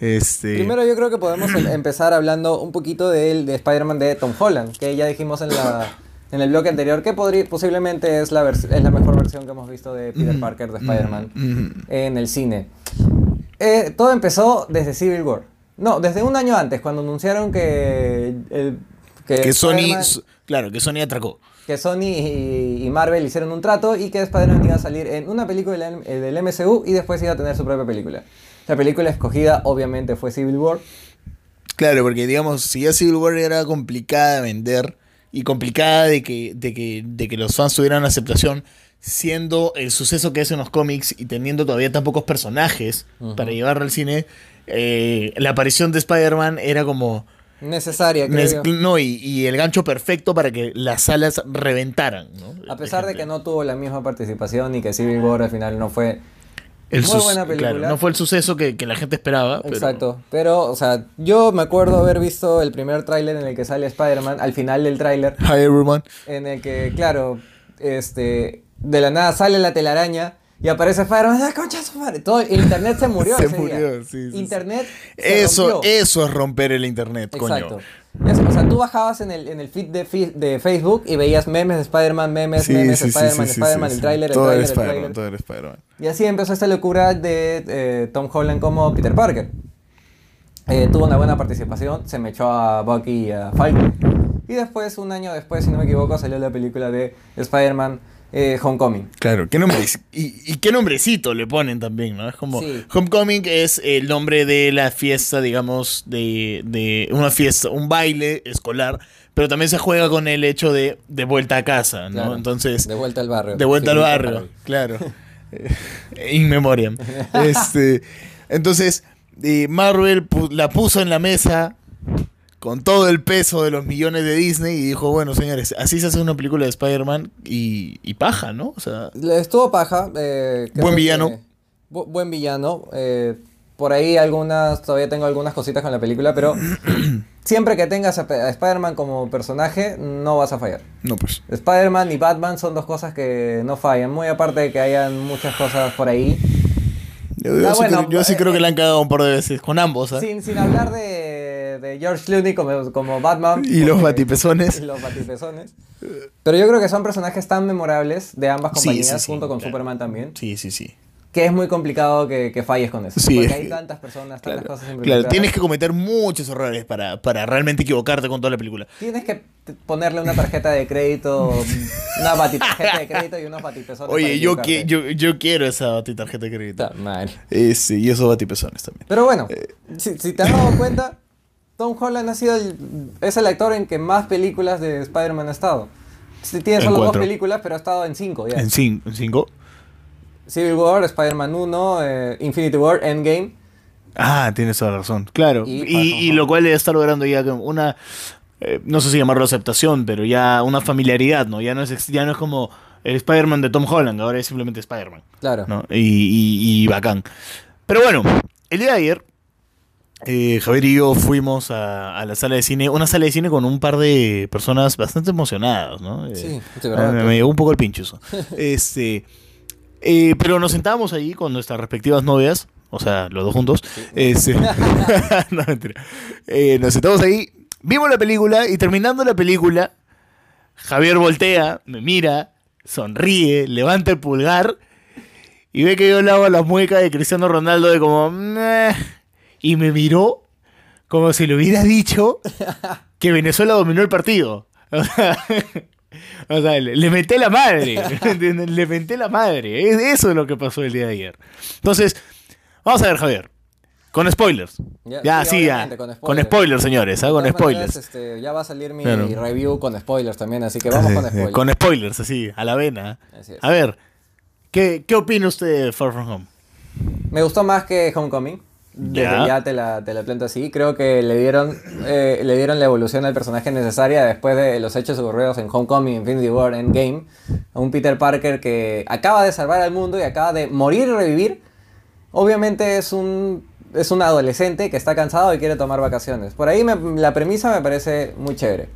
Este, Primero yo creo que podemos em- empezar hablando un poquito del de Spider-Man de Tom Holland, que ya dijimos en la en el bloque anterior que podría, posiblemente es la, es la mejor versión que hemos visto de Peter Parker de Spider-Man mm, en el cine. Eh, todo empezó desde Civil War. No, desde un año antes, cuando anunciaron que, el, que Sony, claro, que Sony atracó. Que Sony y, y Marvel hicieron un trato y que Spider-Man iba a salir en una película del, eh, del MCU y después iba a tener su propia película. La película escogida obviamente fue Civil War. Claro, porque digamos, si ya Civil War era complicada de vender y complicada de que, de que, de que los fans tuvieran aceptación, siendo el suceso que es en los cómics y teniendo todavía tan pocos personajes para llevarlo al cine, eh, la aparición de Spider-Man era como... Necesaria, creo. No, y, y el gancho perfecto para que las salas reventaran. ¿no? A pesar de que no tuvo la misma participación y que Civil War al final no fue El muy buena película. claro, no fue el suceso que, que la gente esperaba. pero- Exacto. Pero, o sea, yo me acuerdo haber visto el primer tráiler en el que sale Spider-Man, al final del tráiler, Hi everyone. en el que, claro, este, de la nada sale la telaraña y aparece Spider-Man, ¡ah, concha su madre! Todo el internet se murió Se ese día. murió, sí, sí, Internet se Eso, rompió. eso es romper el internet, Exacto. coño. Sé, o sea, tú bajabas en el, en el feed de, Facebook y veías memes de Spider-Man, memes, Sí, memes, Spider-Man, Spider-Man, el tráiler, el Todo tráiler, era el Spider-Man, tráiler. todo era Spider-Man. Y así empezó esta locura de eh, Tom Holland como Peter Parker. Eh, tuvo una buena participación, se me echó a Bucky y a Falcon. Y después, un año después, si no me equivoco, salió la película de Spider-Man eh, Homecoming. Claro, ¿qué nombre y, y qué nombrecito le ponen también, ¿no? Es como Sí. Homecoming es el nombre de la fiesta, digamos, de, de una fiesta, un baile escolar, pero también se juega con el hecho de, de vuelta a casa, ¿no? Claro. Entonces, De vuelta al barrio. de vuelta al barrio, claro. Eh, In memoriam. Este, entonces, eh, Marvel pu- la puso en la mesa con todo el peso de los millones de Disney y dijo, bueno, señores, así se hace una película de Spider-Man y, y paja, ¿no? O sea, Le Estuvo paja. eh, Buen que- villano. bu- buen villano. eh, por ahí algunas, todavía tengo algunas cositas con la película, pero siempre que tengas a, a Spider-Man como personaje, no vas a fallar. no pues. Spider-Man y Batman son dos cosas que no fallan, muy aparte de que hayan muchas cosas por ahí. Yo, yo Ah, sí, bueno, creo, yo sí eh, creo que la han cagado un par de veces con ambos, ¿ah? Sin, sin hablar de, de George Clooney como, como Batman. Y los batipezones. y los batipezones. Pero yo creo que son personajes tan memorables de ambas Sí, compañías, sí, sí, junto con claro. Superman también, Sí, sí, sí. que es muy complicado que, que falles con eso. Sí, porque hay que- tantas personas, tantas Claro, cosas claro, tienes que cometer muchos errores para, para realmente equivocarte con toda la película. Tienes que ponerle una tarjeta de crédito, una batitarjeta de crédito y unos batipezones. Oye, yo, yo, yo quiero esa tarjeta de crédito. Puta madre. Ese, y esos batipezones también. Pero bueno, Eh. si, si te has dado cuenta, Tom Holland ha sido el, es el actor en que más películas de Spider-Man ha estado. Sí, Tiene En solo dos películas, pero ha estado en cinco ya. En cin- en cinco. Civil War, Spider-Man 1, eh, Infinity War, Endgame. Ah, tienes toda la razón. Claro. Y lo cual debe estar logrando ya una. eh, no sé si llamarlo aceptación, pero ya una familiaridad, ¿no? Ya no es, ya no es como el Spider-Man de Tom Holland, ahora es simplemente Spider-Man. Claro. ¿no? Y, y- y bacán. Pero bueno, el día de ayer, eh, Javier y yo fuimos a, a la sala de cine, una sala de cine con un par de personas bastante emocionadas, ¿no? Eh, Sí, de verdad. me, me llegó un poco el pincho eso. este, eh, pero nos sentábamos ahí con nuestras respectivas novias, o sea, los dos juntos. Este, no, mentira. Nos sentamos ahí, vimos la película y terminando la película, Javier voltea, me mira, sonríe, levanta el pulgar y ve que yo le hago la mueca de Cristiano Ronaldo de como... "Meh", y me miró como si le hubiera dicho que Venezuela dominó el partido. O sea, o sea, le, menté la madre. Le menté la madre. Es- Eso es lo que pasó el día de ayer. Entonces, vamos a ver, Javier. Con spoilers. Ya, Ya, sí, ya. con Con spoilers. señores. ¿ah? Con spoilers. maneras, este, ya va a salir mi Claro. review con spoilers también, así que vamos con Sí, spoilers. Con spoilers, así, a la vena. Es. A ver, ¿qué, qué opina usted de Far From Home? Me gustó más que Homecoming. Desde Ya. ya, te, la, te la planto así. Creo que le dieron, eh, le dieron la evolución al personaje necesaria después de los hechos ocurridos en Homecoming, Infinity War, Endgame. A un Peter Parker que acaba de salvar al mundo y acaba de morir y revivir. Obviamente es un, es un adolescente que está cansado y quiere tomar vacaciones. Por ahí me- la premisa me parece muy chévere.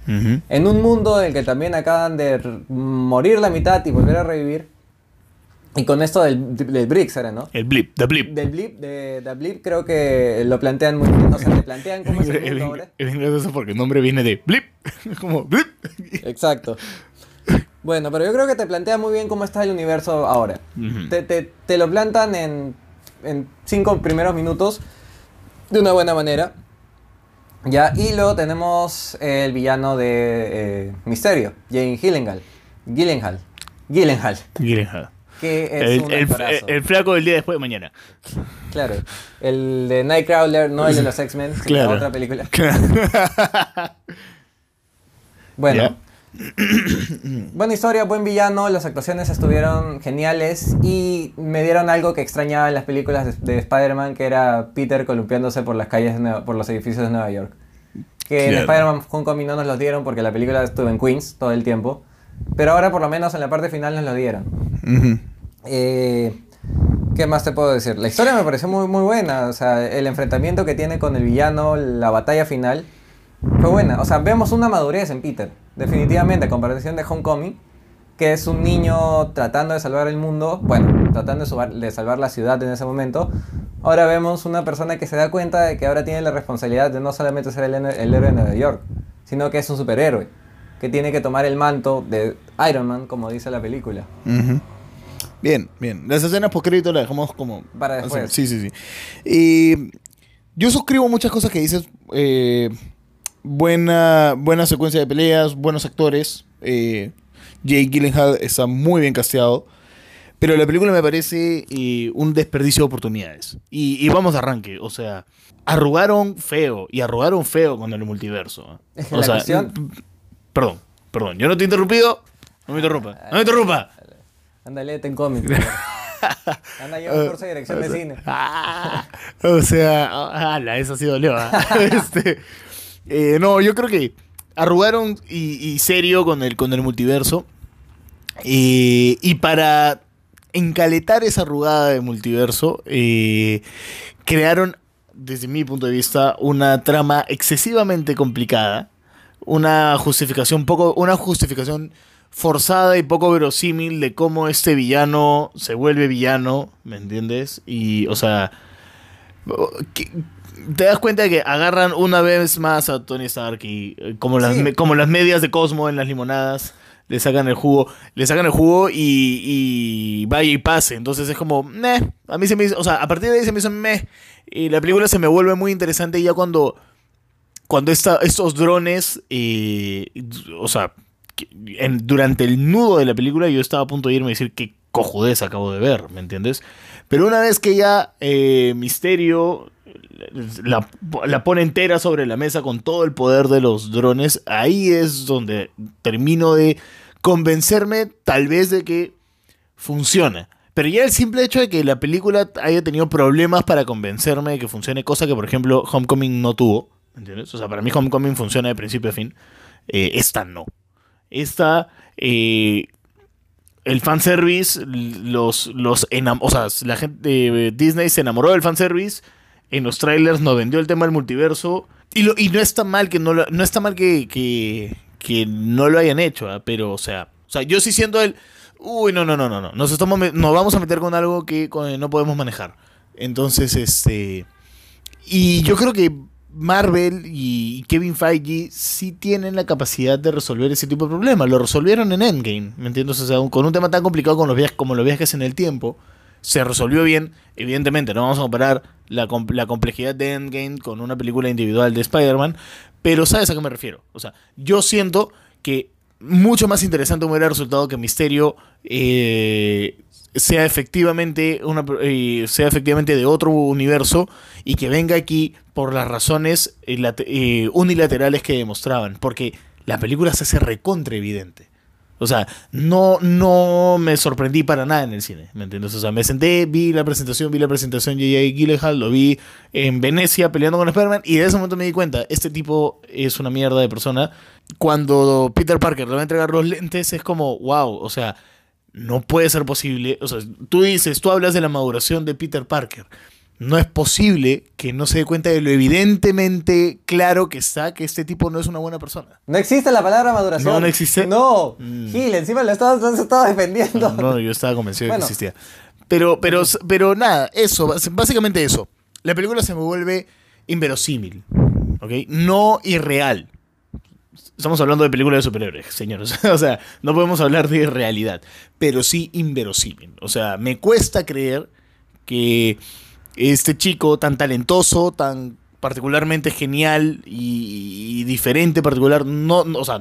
En un mundo en el que también acaban de morir la mitad y volver a revivir. Y con esto del, del Brix era, ¿no? El blip, the blip. Del blip, de, de blip creo que lo plantean muy bien. O sea, te plantean cómo es el mundo ahora. Es gracioso porque el nombre viene de blip. Como blip. Exacto. Bueno, pero yo creo que te plantea muy bien cómo está el universo ahora. Te, te- te lo plantan en, en cinco primeros minutos de una buena manera. Ya, y luego tenemos el villano de eh, Misterio, Jane Gyllenhaal. Gyllenhaal. Gyllenhaal. Gyllenhaal. Que es El, un el- el flaco del día después de mañana. Claro. El de Nightcrawler, no el de los X-Men, sino Claro. otra película. Bueno. Ya. Buena historia, buen villano, las actuaciones estuvieron geniales y me dieron algo que extrañaba en las películas de, de Spider-Man, que era Peter columpiándose por las calles, por los edificios de Nueva York. Que en Claro. Spider-Man Homecoming no nos los dieron porque la película estuvo en Queens todo el tiempo. Pero ahora por lo menos en la parte final nos lo dieron. Ujú. Eh, ¿Qué más te puedo decir? La historia me pareció muy, muy buena. O sea, el enfrentamiento que tiene con el villano, la batalla final, fue buena. O sea, vemos una madurez en Peter. Definitivamente, a comparación de Homecoming, que es un niño tratando de salvar el mundo, bueno, tratando de, salvar- la ciudad en ese momento. Ahora vemos una persona que se da cuenta de que ahora tiene la responsabilidad de no solamente ser el, héroe- de Nueva York, sino que es un superhéroe, que tiene que tomar el manto de Iron Man, como dice la película. Bien, bien. Las escenas por crédito las dejamos como... Para después. Sí, sí, sí. Y yo suscribo muchas cosas que dices. eh, buena, buena secuencia de peleas, buenos actores. Eh, Jake Gyllenhaal está muy bien casteado. Pero la película me parece eh, un desperdicio de oportunidades. Y, y vamos de arranque. O sea, arrugaron feo. Y arrugaron feo con el multiverso. Es que o la sea, cuestión- Perdón, perdón. Yo no te he interrumpido. No me interrumpa. No me interrumpa. Ándale, ten cómic. Anda, lleva un curso de dirección de cine. Ah, o sea, ala, eso sí dolió. ¿ah? Este, eh, no, yo creo que arrugaron y, y serio con el, con el multiverso. Eh, y para encaletar esa arrugada de multiverso, eh, crearon, desde mi punto de vista, una trama excesivamente complicada. Una justificación poco. Una justificación forzada y poco verosímil de cómo este villano se vuelve villano, ¿me entiendes? Y, o sea, que- te das cuenta de que agarran una vez más a Tony Stark y eh, como las, Sí. como las medias de Cosmo en las limonadas, le sacan el jugo, le sacan el jugo y, y vaya y pase. Entonces es como, meh, a mí se me hizo, o sea, a partir de ahí se me hizo meh. Y la película se me vuelve muy interesante ya cuando, cuando esta- estos drones, eh, o sea, durante el nudo de la película yo estaba a punto de irme y decir qué cojudez acabo de ver, ¿me entiendes? Pero una vez que ya eh, Misterio la, la pone entera sobre la mesa con todo el poder de los drones, ahí es donde termino de convencerme tal vez de que funciona. Pero ya el simple hecho de que la película haya tenido problemas para convencerme de que funcione, cosa que por ejemplo Homecoming no tuvo, ¿entiendes? O sea, para mí Homecoming funciona de principio a fin, eh, esta no. Esta, eh, el fanservice, los, los o sea, la gente de Disney se enamoró del fanservice, en los trailers nos vendió el tema del multiverso, y, lo, y no está mal que no, lo- no está mal que, que, que no lo hayan hecho, pero o sea, o sea, yo sí siento el, uy, no, no, no, no, no, nos, estamos, nos vamos a meter con algo que no podemos manejar. Entonces, este, y yo creo que Marvel y Kevin Feige sí tienen la capacidad de resolver ese tipo de problemas. Lo resolvieron en Endgame, ¿me entiendes? O sea, con un tema tan complicado como los viajes, como los viajes en el tiempo, se resolvió bien. Evidentemente, no vamos a comparar la, com- la complejidad de Endgame con una película individual de Spider-Man, pero ¿sabes a qué me refiero? O sea, yo siento que mucho más interesante hubiera resultado que Misterio eh, sea efectivamente una eh, sea efectivamente de otro universo y que venga aquí por las razones eh, eh, unilaterales que demostraban porque la película se hace recontra evidente O sea, no, no me sorprendí para nada en el cine, ¿me entiendes? O sea, me senté, vi la presentación, vi la presentación de J.J. Gyllenhaal, lo vi en Venecia peleando con Spider-Man y de ese momento me di cuenta, este tipo es una mierda de persona. Cuando Peter Parker le va a entregar los lentes es como, wow, o sea, no puede ser posible. O sea, tú dices, tú hablas de la maduración de Peter Parker. No es posible que no se dé cuenta de lo evidentemente claro que está que este tipo no es una buena persona. No existe la palabra maduración. No, no existe. No. Mm. Gil, encima lo estabas, lo estabas defendiendo. No, yo estaba convencido de que existía. Pero, pero, pero nada, eso, básicamente eso. La película se me vuelve inverosímil, ¿ok? No irreal. Estamos hablando de películas de superhéroes, señores. o sea, no podemos hablar de realidad, pero sí inverosímil. O sea, me cuesta creer que este chico tan talentoso, tan particularmente genial y, diferente particular, no, no, o sea,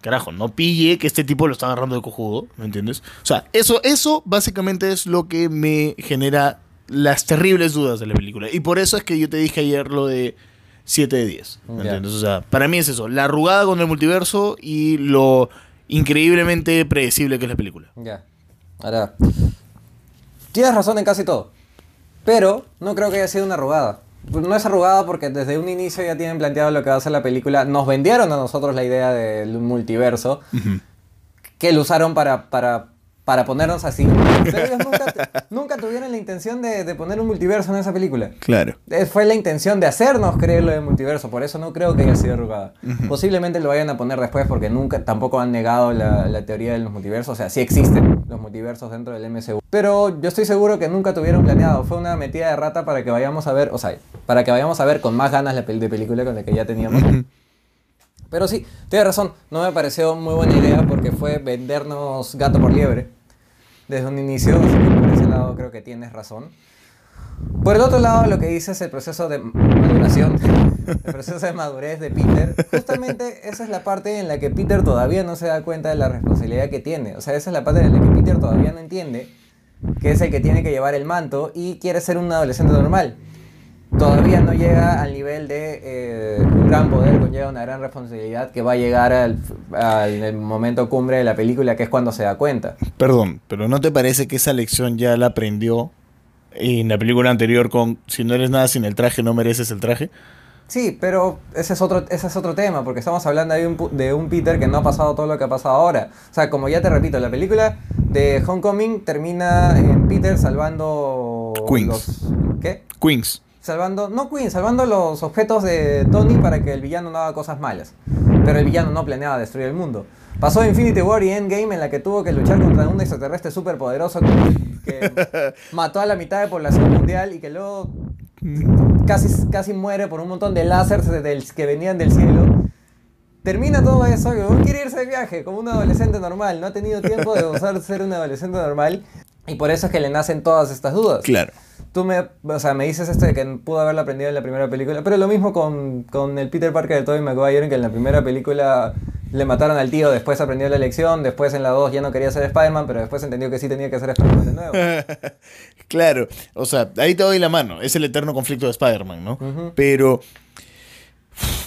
carajo, no pille que este tipo lo está agarrando de cojudo, ¿me entiendes? O sea, eso, eso básicamente es lo que me genera las terribles dudas de la película. Y por eso es que yo te dije ayer lo de 7 de 10, ¿me Ya. entiendes? O sea, para mí es eso, la arrugada con el multiverso y lo increíblemente predecible que es la película. Ya. Ahora. Tienes razón en casi todo. Pero no creo que haya sido una arrugada. No es arrugada porque desde un inicio ya tienen planteado lo que va a ser la película. Nos vendieron a nosotros la idea del multiverso. Que lo usaron para, para, para ponernos así. Ellos nunca, nunca tuvieron la intención de, de poner un multiverso en esa película. Claro. Eh, Fue la intención de hacernos creer lo del multiverso, por eso no creo que haya sido arrugada. Posiblemente lo vayan a poner después porque nunca, tampoco han negado la, la teoría de los multiversos, o sea, sí existen los multiversos dentro del MCU. Pero yo estoy seguro que nunca tuvieron planeado, fue una metida de rata para que vayamos a ver, o sea, para que vayamos a ver con más ganas la pel de película con la que ya teníamos. Pero sí, tienes razón, no me pareció muy buena idea porque fue vendernos gato por liebre desde un inicio, así que por ese lado creo que tienes razón. Por el otro lado, lo que dice es el proceso de maduración, el proceso de madurez de Peter. Justamente esa es la parte en la que Peter todavía no se da cuenta de la responsabilidad que tiene. O sea, esa es la parte en la que Peter todavía no entiende que es el que tiene que llevar el manto y quiere ser un adolescente normal. Todavía no llega al nivel de eh, un gran poder conlleva una gran responsabilidad que va a llegar al, al momento cumbre de la película, que es cuando se da cuenta. Perdón, pero ¿no te parece que esa lección ya la aprendió en la película anterior con si no eres nada sin el traje, no mereces el traje? Sí, pero ese es otro, ese es otro tema, porque estamos hablando de un, de un Peter que no ha pasado todo lo que ha pasado ahora. O sea, como ya te repito, la película de Homecoming termina en Peter salvando... Queens. los- ¿Qué? Queens. Salvando, no Queen, salvando los objetos de Tony para que el villano no haga cosas malas. Pero el villano no planeaba destruir el mundo. Pasó Infinity War y Endgame en la que tuvo que luchar contra un extraterrestre súper poderoso que, que mató a la mitad de población mundial y que luego casi, casi muere por un montón de láseres del- que venían del cielo. Termina todo eso uno quiere irse de viaje como un adolescente normal. No ha tenido tiempo de usar ser un adolescente normal y por eso es que le nacen todas estas dudas. Claro. Tú me, o sea, me dices esto de que pudo haberlo aprendido en la primera película, pero lo mismo con, con el Peter Parker de Tobey Maguire, que en la primera película le mataron al tío, después aprendió la lección, después en la 2 ya no quería ser Spider-Man, pero después entendió que sí tenía que ser Spider-Man de nuevo. claro, o sea, ahí te doy la mano. Es el eterno conflicto de Spider-Man, ¿no? Pero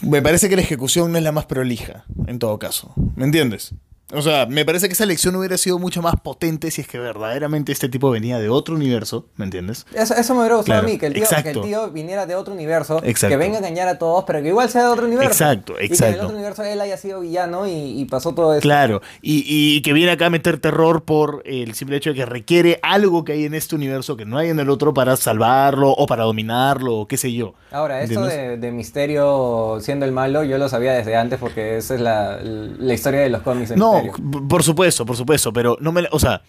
me parece que la ejecución no es la más prolija, en todo caso. ¿Me entiendes? O sea, me parece que esa lección hubiera sido mucho más potente si es que verdaderamente este tipo venía de otro universo, ¿me entiendes? Eso, eso me hubiera gustado Claro, a mí, que el, tío, que el exacto. tío viniera de otro universo, Exacto. que venga a engañar a todos, pero que igual sea de otro universo. Exacto, Y que en el exacto. otro universo él haya sido villano y, y pasó todo eso. Claro, y, y que viene acá a meter terror por el simple hecho de que requiere algo que hay en este universo que no hay en el otro para salvarlo o para dominarlo o qué sé yo. Ahora, esto de, de Misterio siendo el malo, yo lo sabía desde antes porque esa es la, la historia de los cómics de No, Por supuesto, por supuesto, pero no me, o sea,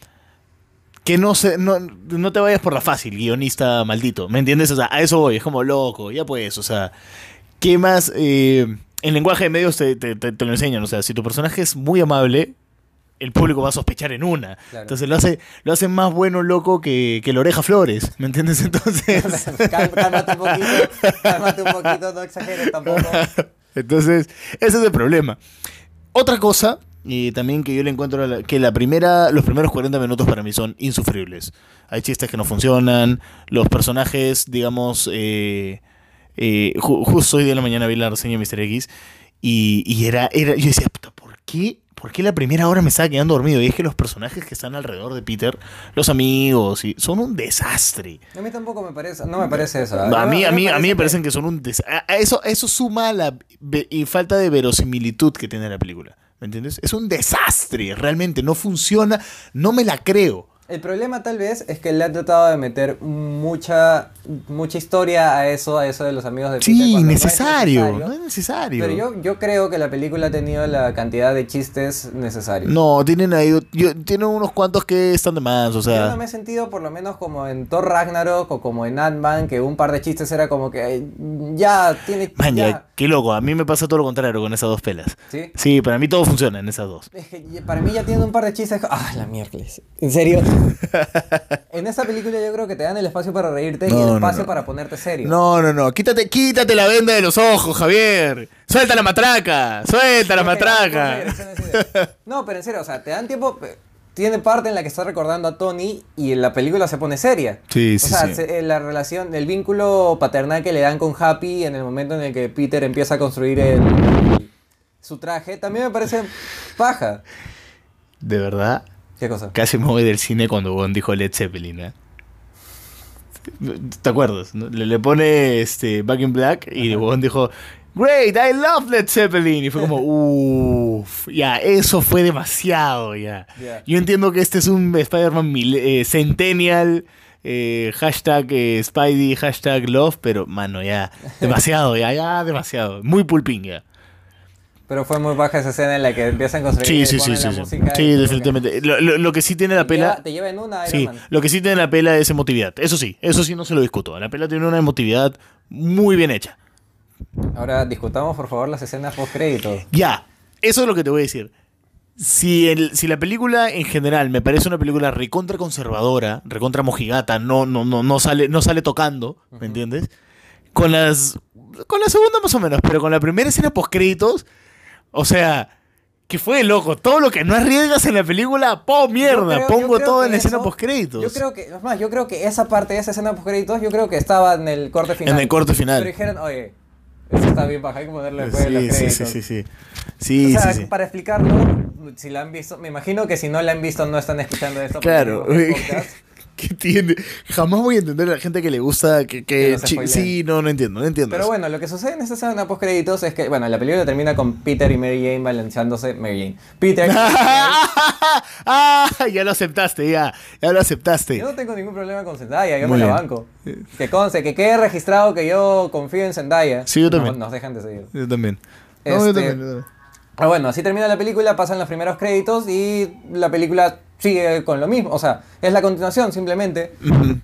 que no se, no, no te vayas por la fácil, guionista maldito, ¿me entiendes? O sea, a eso voy, es como loco, ya pues, o sea, ¿qué más? Eh, en lenguaje de medios te, te- te- te lo enseñan, o sea, si tu personaje es muy amable, el público va a sospechar en una. Claro. Entonces lo hace, lo hace más bueno loco que, que la oreja Flores, ¿me entiendes? Entonces, cálmate un poquito, cálmate un poquito, no exageres tampoco. Entonces, ese es el problema. Otra cosa, y también que yo le encuentro la- que la primera, los primeros 40 minutos para mí son insufribles. Hay chistes que no funcionan, los personajes, digamos, eh, eh, ju- justo hoy de la mañana vi la reseña de Mr. X y, y era, era, yo decía, puta, ¿por qué? ¿por qué la primera hora me estaba quedando dormido? Y es que los personajes que están alrededor de Peter, los amigos, y, son un desastre. A mí tampoco me parece, no me parece eso. A mí, a mí, a mí me parece parecen que son un desastre. Eso, eso suma la y falta de verosimilitud que tiene la película. ¿Me entiendes? Es un desastre, realmente. No funciona, no me la creo. El problema tal vez es que le han tratado de meter mucha mucha historia a eso, a eso de los amigos de Peter. Sí, cuando no es necesario. No es necesario. Pero yo, yo creo que la película ha tenido la cantidad de chistes necesarios. No, tienen ahí, yo- tienen unos cuantos que están de más, o Yo sea. no me he sentido por lo menos como en Thor Ragnarok o como en Ant-Man, que un par de chistes era como que ya tiene... Man, ya, ya. qué loco, a mí me pasa todo lo contrario con esas dos pelas. ¿Sí? Sí, para mí todo funciona en esas dos. Es que para mí ya tiene un par de chistes. Ah, la miércoles. ¿En serio? en esta película yo creo que te dan el espacio para reírte y el no, espacio no. para ponerte serio. No, no, no, quítate, quítate la venda de los ojos, Javier. Suelta la matraca, suelta la matraca. No, pero en serio, o sea, te dan tiempo. Tiene parte en la que está recordando a Tony y en la película se pone seria. Sí, O sí, sea, sí. se- eh, la relación, el vínculo paternal que le dan con Happy en el momento en el que Peter empieza a construir el, su traje, también me parece paja. De verdad, ¿Qué cosa? casi me voy del cine cuando Bon dijo Led Zeppelin, ¿eh? ¿Te acuerdas? no? Le, le pone este Back in Black y Bon dijo Great, I love Led Zeppelin. Y fue como, uff, ya, eso fue demasiado, ya. Yo entiendo que este es un Spider-Man eh, Centennial, eh, hashtag eh, Spidey, hashtag Love, pero, mano, ya, demasiado, ya, ya, demasiado. Muy pulpín, ya. Pero fue muy baja esa escena en la que empiezan a construir Sí, sí, sí, sí. Sí, Sí, definitivamente. Lo, lo- lo que sí tiene la Te lleva- pela... te lleva en una Sí, Man. lo que sí tiene la pela es emotividad. Eso sí, eso sí no se lo discuto. La pela tiene una emotividad muy bien hecha. Ahora discutamos por favor las escenas post créditos. Ya, eso es lo que te voy a decir. Si, el, si la película en general me parece una película recontra conservadora, recontra mojigata, no, no, no, no, sale, no sale tocando, ¿me entiendes? Con las. Con la segunda más o menos, pero con la primera escena post créditos, o sea, que fue loco. Todo lo que no arriesgas en la película, ¡po mierda! Creo- pongo todo en la escena eso- post créditos. Yo creo que, más, yo creo que esa parte, esa escena post créditos, yo creo que estaba en el corte final. En el corte final. Pero dijeron, oye, eso está bien baja, hay que ponerlo después de los Sí, sí, créditos. sí, sí, sí. Sí, o sea, sí, sí. para explicarlo, si la han visto, me imagino que si no la han visto no están escuchando esto. porque Claro. digo, Jamás voy a entender a la gente que le gusta que... que sí, no, no entiendo, no entiendo. Pero eso. bueno, lo que sucede en esta escena post créditos es que, bueno, la película termina con Peter y Mary Jane balanceándose. Mary Jane. Peter. ah, ya lo aceptaste, ya. Ya lo aceptaste. Yo no tengo ningún problema con Zendaya, yo Muy me la banco. Que conste, que quede registrado que yo confío en Zendaya. Sí, yo también. No, nos dejan de seguir. Yo también. No, yo Este- también, yo también. Ah, bueno, así termina la película, pasan los primeros créditos y la película sigue con lo mismo. O sea, es la continuación simplemente.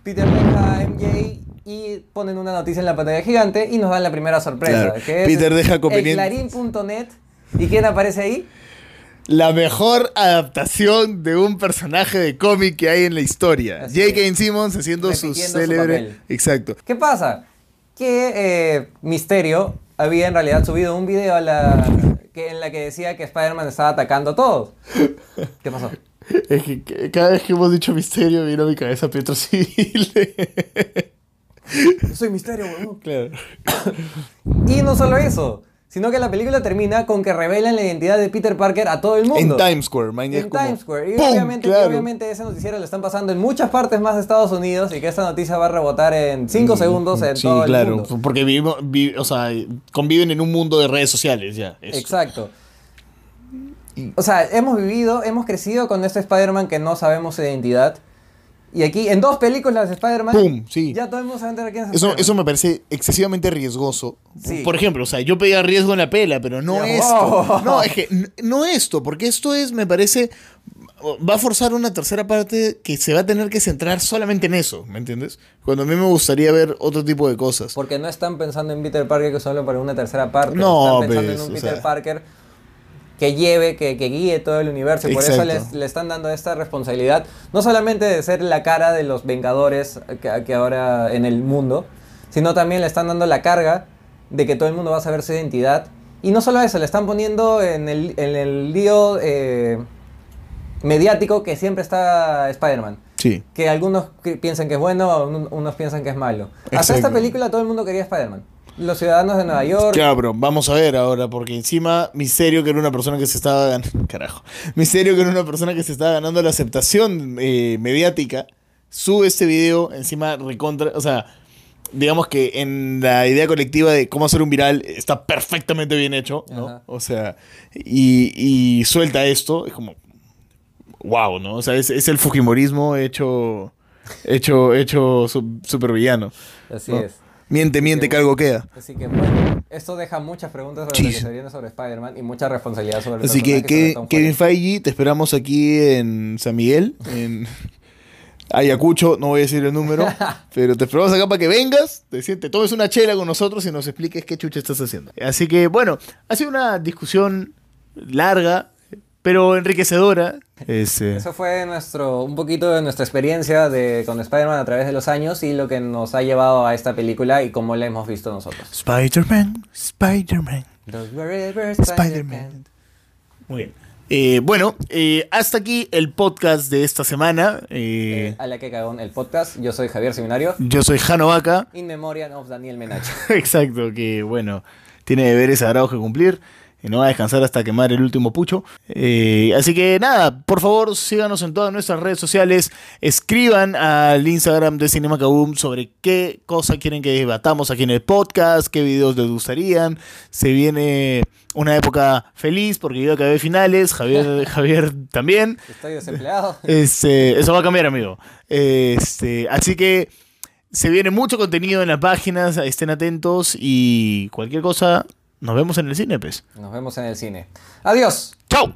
Peter deja a MJ y ponen una noticia en la pantalla gigante y nos dan la primera sorpresa. Claro. Que es Peter deja Clarín.net. ¿Y quién aparece ahí? La mejor adaptación de un personaje de cómic que hay en la historia. J.K. Simmons haciendo su célebre. Exacto. ¿Qué pasa? Que eh, Misterio había en realidad subido un video a la, que, en la que decía que Spider-Man estaba atacando a todos. ¿Qué pasó? Es que, cada vez que hemos dicho misterio, vino a mi cabeza Pietro Civil. Yo soy Misterio, weón. claro. Y no solo eso, sino que la película termina con que revelan la identidad de Peter Parker a todo el mundo. En Times Square, man, En como, Times Square. Y ¡pum! obviamente, Claro. obviamente ese noticiero lo están pasando en muchas partes más de Estados Unidos y que esta noticia va a rebotar en 5 segundos en Mm, Sí, todo el claro, mundo. porque vivimos, vi- o sea, conviven en un mundo de redes sociales ya. eso. Exacto. O sea, hemos vivido, hemos crecido con este Spider-Man que no sabemos su identidad. Y aquí, en dos películas de Spider-Man, ¡Pum! Sí. ya todo el mundo sabe quién es Eso, eso me parece excesivamente riesgoso. Sí. Por ejemplo, o sea, yo pedía riesgo en la pela, pero no Pero- esto. ¡Oh! No, es que no esto, porque esto es, me parece, va a forzar una tercera parte que se va a tener que centrar solamente en eso, ¿me entiendes? Cuando a mí me gustaría ver otro tipo de cosas. Porque no están pensando en Peter Parker que solo para una tercera parte. No, están pensando pues, en un o Peter sea. Parker que lleve, que, que guíe todo el universo. Y por eso Exacto. le están dando esta responsabilidad. No solamente de ser la cara de los Vengadores que, que ahora en el mundo, sino también le están dando la carga de que todo el mundo va a saber su identidad. Y no solo eso, le están poniendo en el, en el lío eh, mediático que siempre está Spider-Man. Sí. Que algunos piensan que es bueno, un- unos piensan que es malo. Hasta Exacto. esta película todo el mundo quería Spider-Man. Los ciudadanos de Nueva York. Pero vamos a ver ahora, porque encima Misterio, que era una persona que se estaba ganando. Carajo. Misterio, que era una persona que se estaba ganando la aceptación eh, mediática, sube este video encima recontra. O sea, digamos que en la idea colectiva de cómo hacer un viral está perfectamente bien hecho, ¿no? Ajá. O sea, y, y suelta esto, es como. Wow, ¿no? O sea, es, es el Fujimorismo hecho. Hecho, hecho su- supervillano. Así ¿no? es. Miente, miente, que algo queda. Así que bueno, esto deja muchas preguntas sobre lo que se viene sobre Spider-Man y mucha responsabilidad sobre el Así que, Tom Kevin. Feige, te esperamos aquí en San Miguel, en Ayacucho, no voy a decir el número, pero te esperamos acá para que vengas, te, sient- te tomes una chela con nosotros y nos expliques qué chucha estás haciendo. Así que, bueno, ha sido una discusión larga, pero enriquecedora. Este, Eso fue nuestro, un poquito de nuestra experiencia de, con Spider-Man a través de los años y lo que nos ha llevado a esta película y cómo la hemos visto nosotros. Spider-Man, Spider-Man. Spider-Man. Muy bien. Eh, bueno, eh, hasta aquí el podcast de esta semana. Eh, Eh, a la que cagón el podcast. Yo soy Javier Seminario. yo soy Jano Vaca. In Memoriam of Daniel Menacho. Exacto, que bueno, tiene deberes sagrados que cumplir. No va a descansar hasta quemar el último pucho. Eh, así que nada, por favor síganos en todas nuestras redes sociales. Escriban al Instagram de Cinema Kaboom sobre qué cosa quieren que debatamos aquí en el podcast, qué videos les gustarían. Se viene una época feliz porque yo acabé finales, Javier, Javier también. Estoy desempleado. Este, eso va a cambiar, amigo. Este, así que se viene mucho contenido en las páginas, estén atentos y cualquier cosa, nos vemos en el cine, pues. Nos vemos en el cine. Adiós. ¡Chao!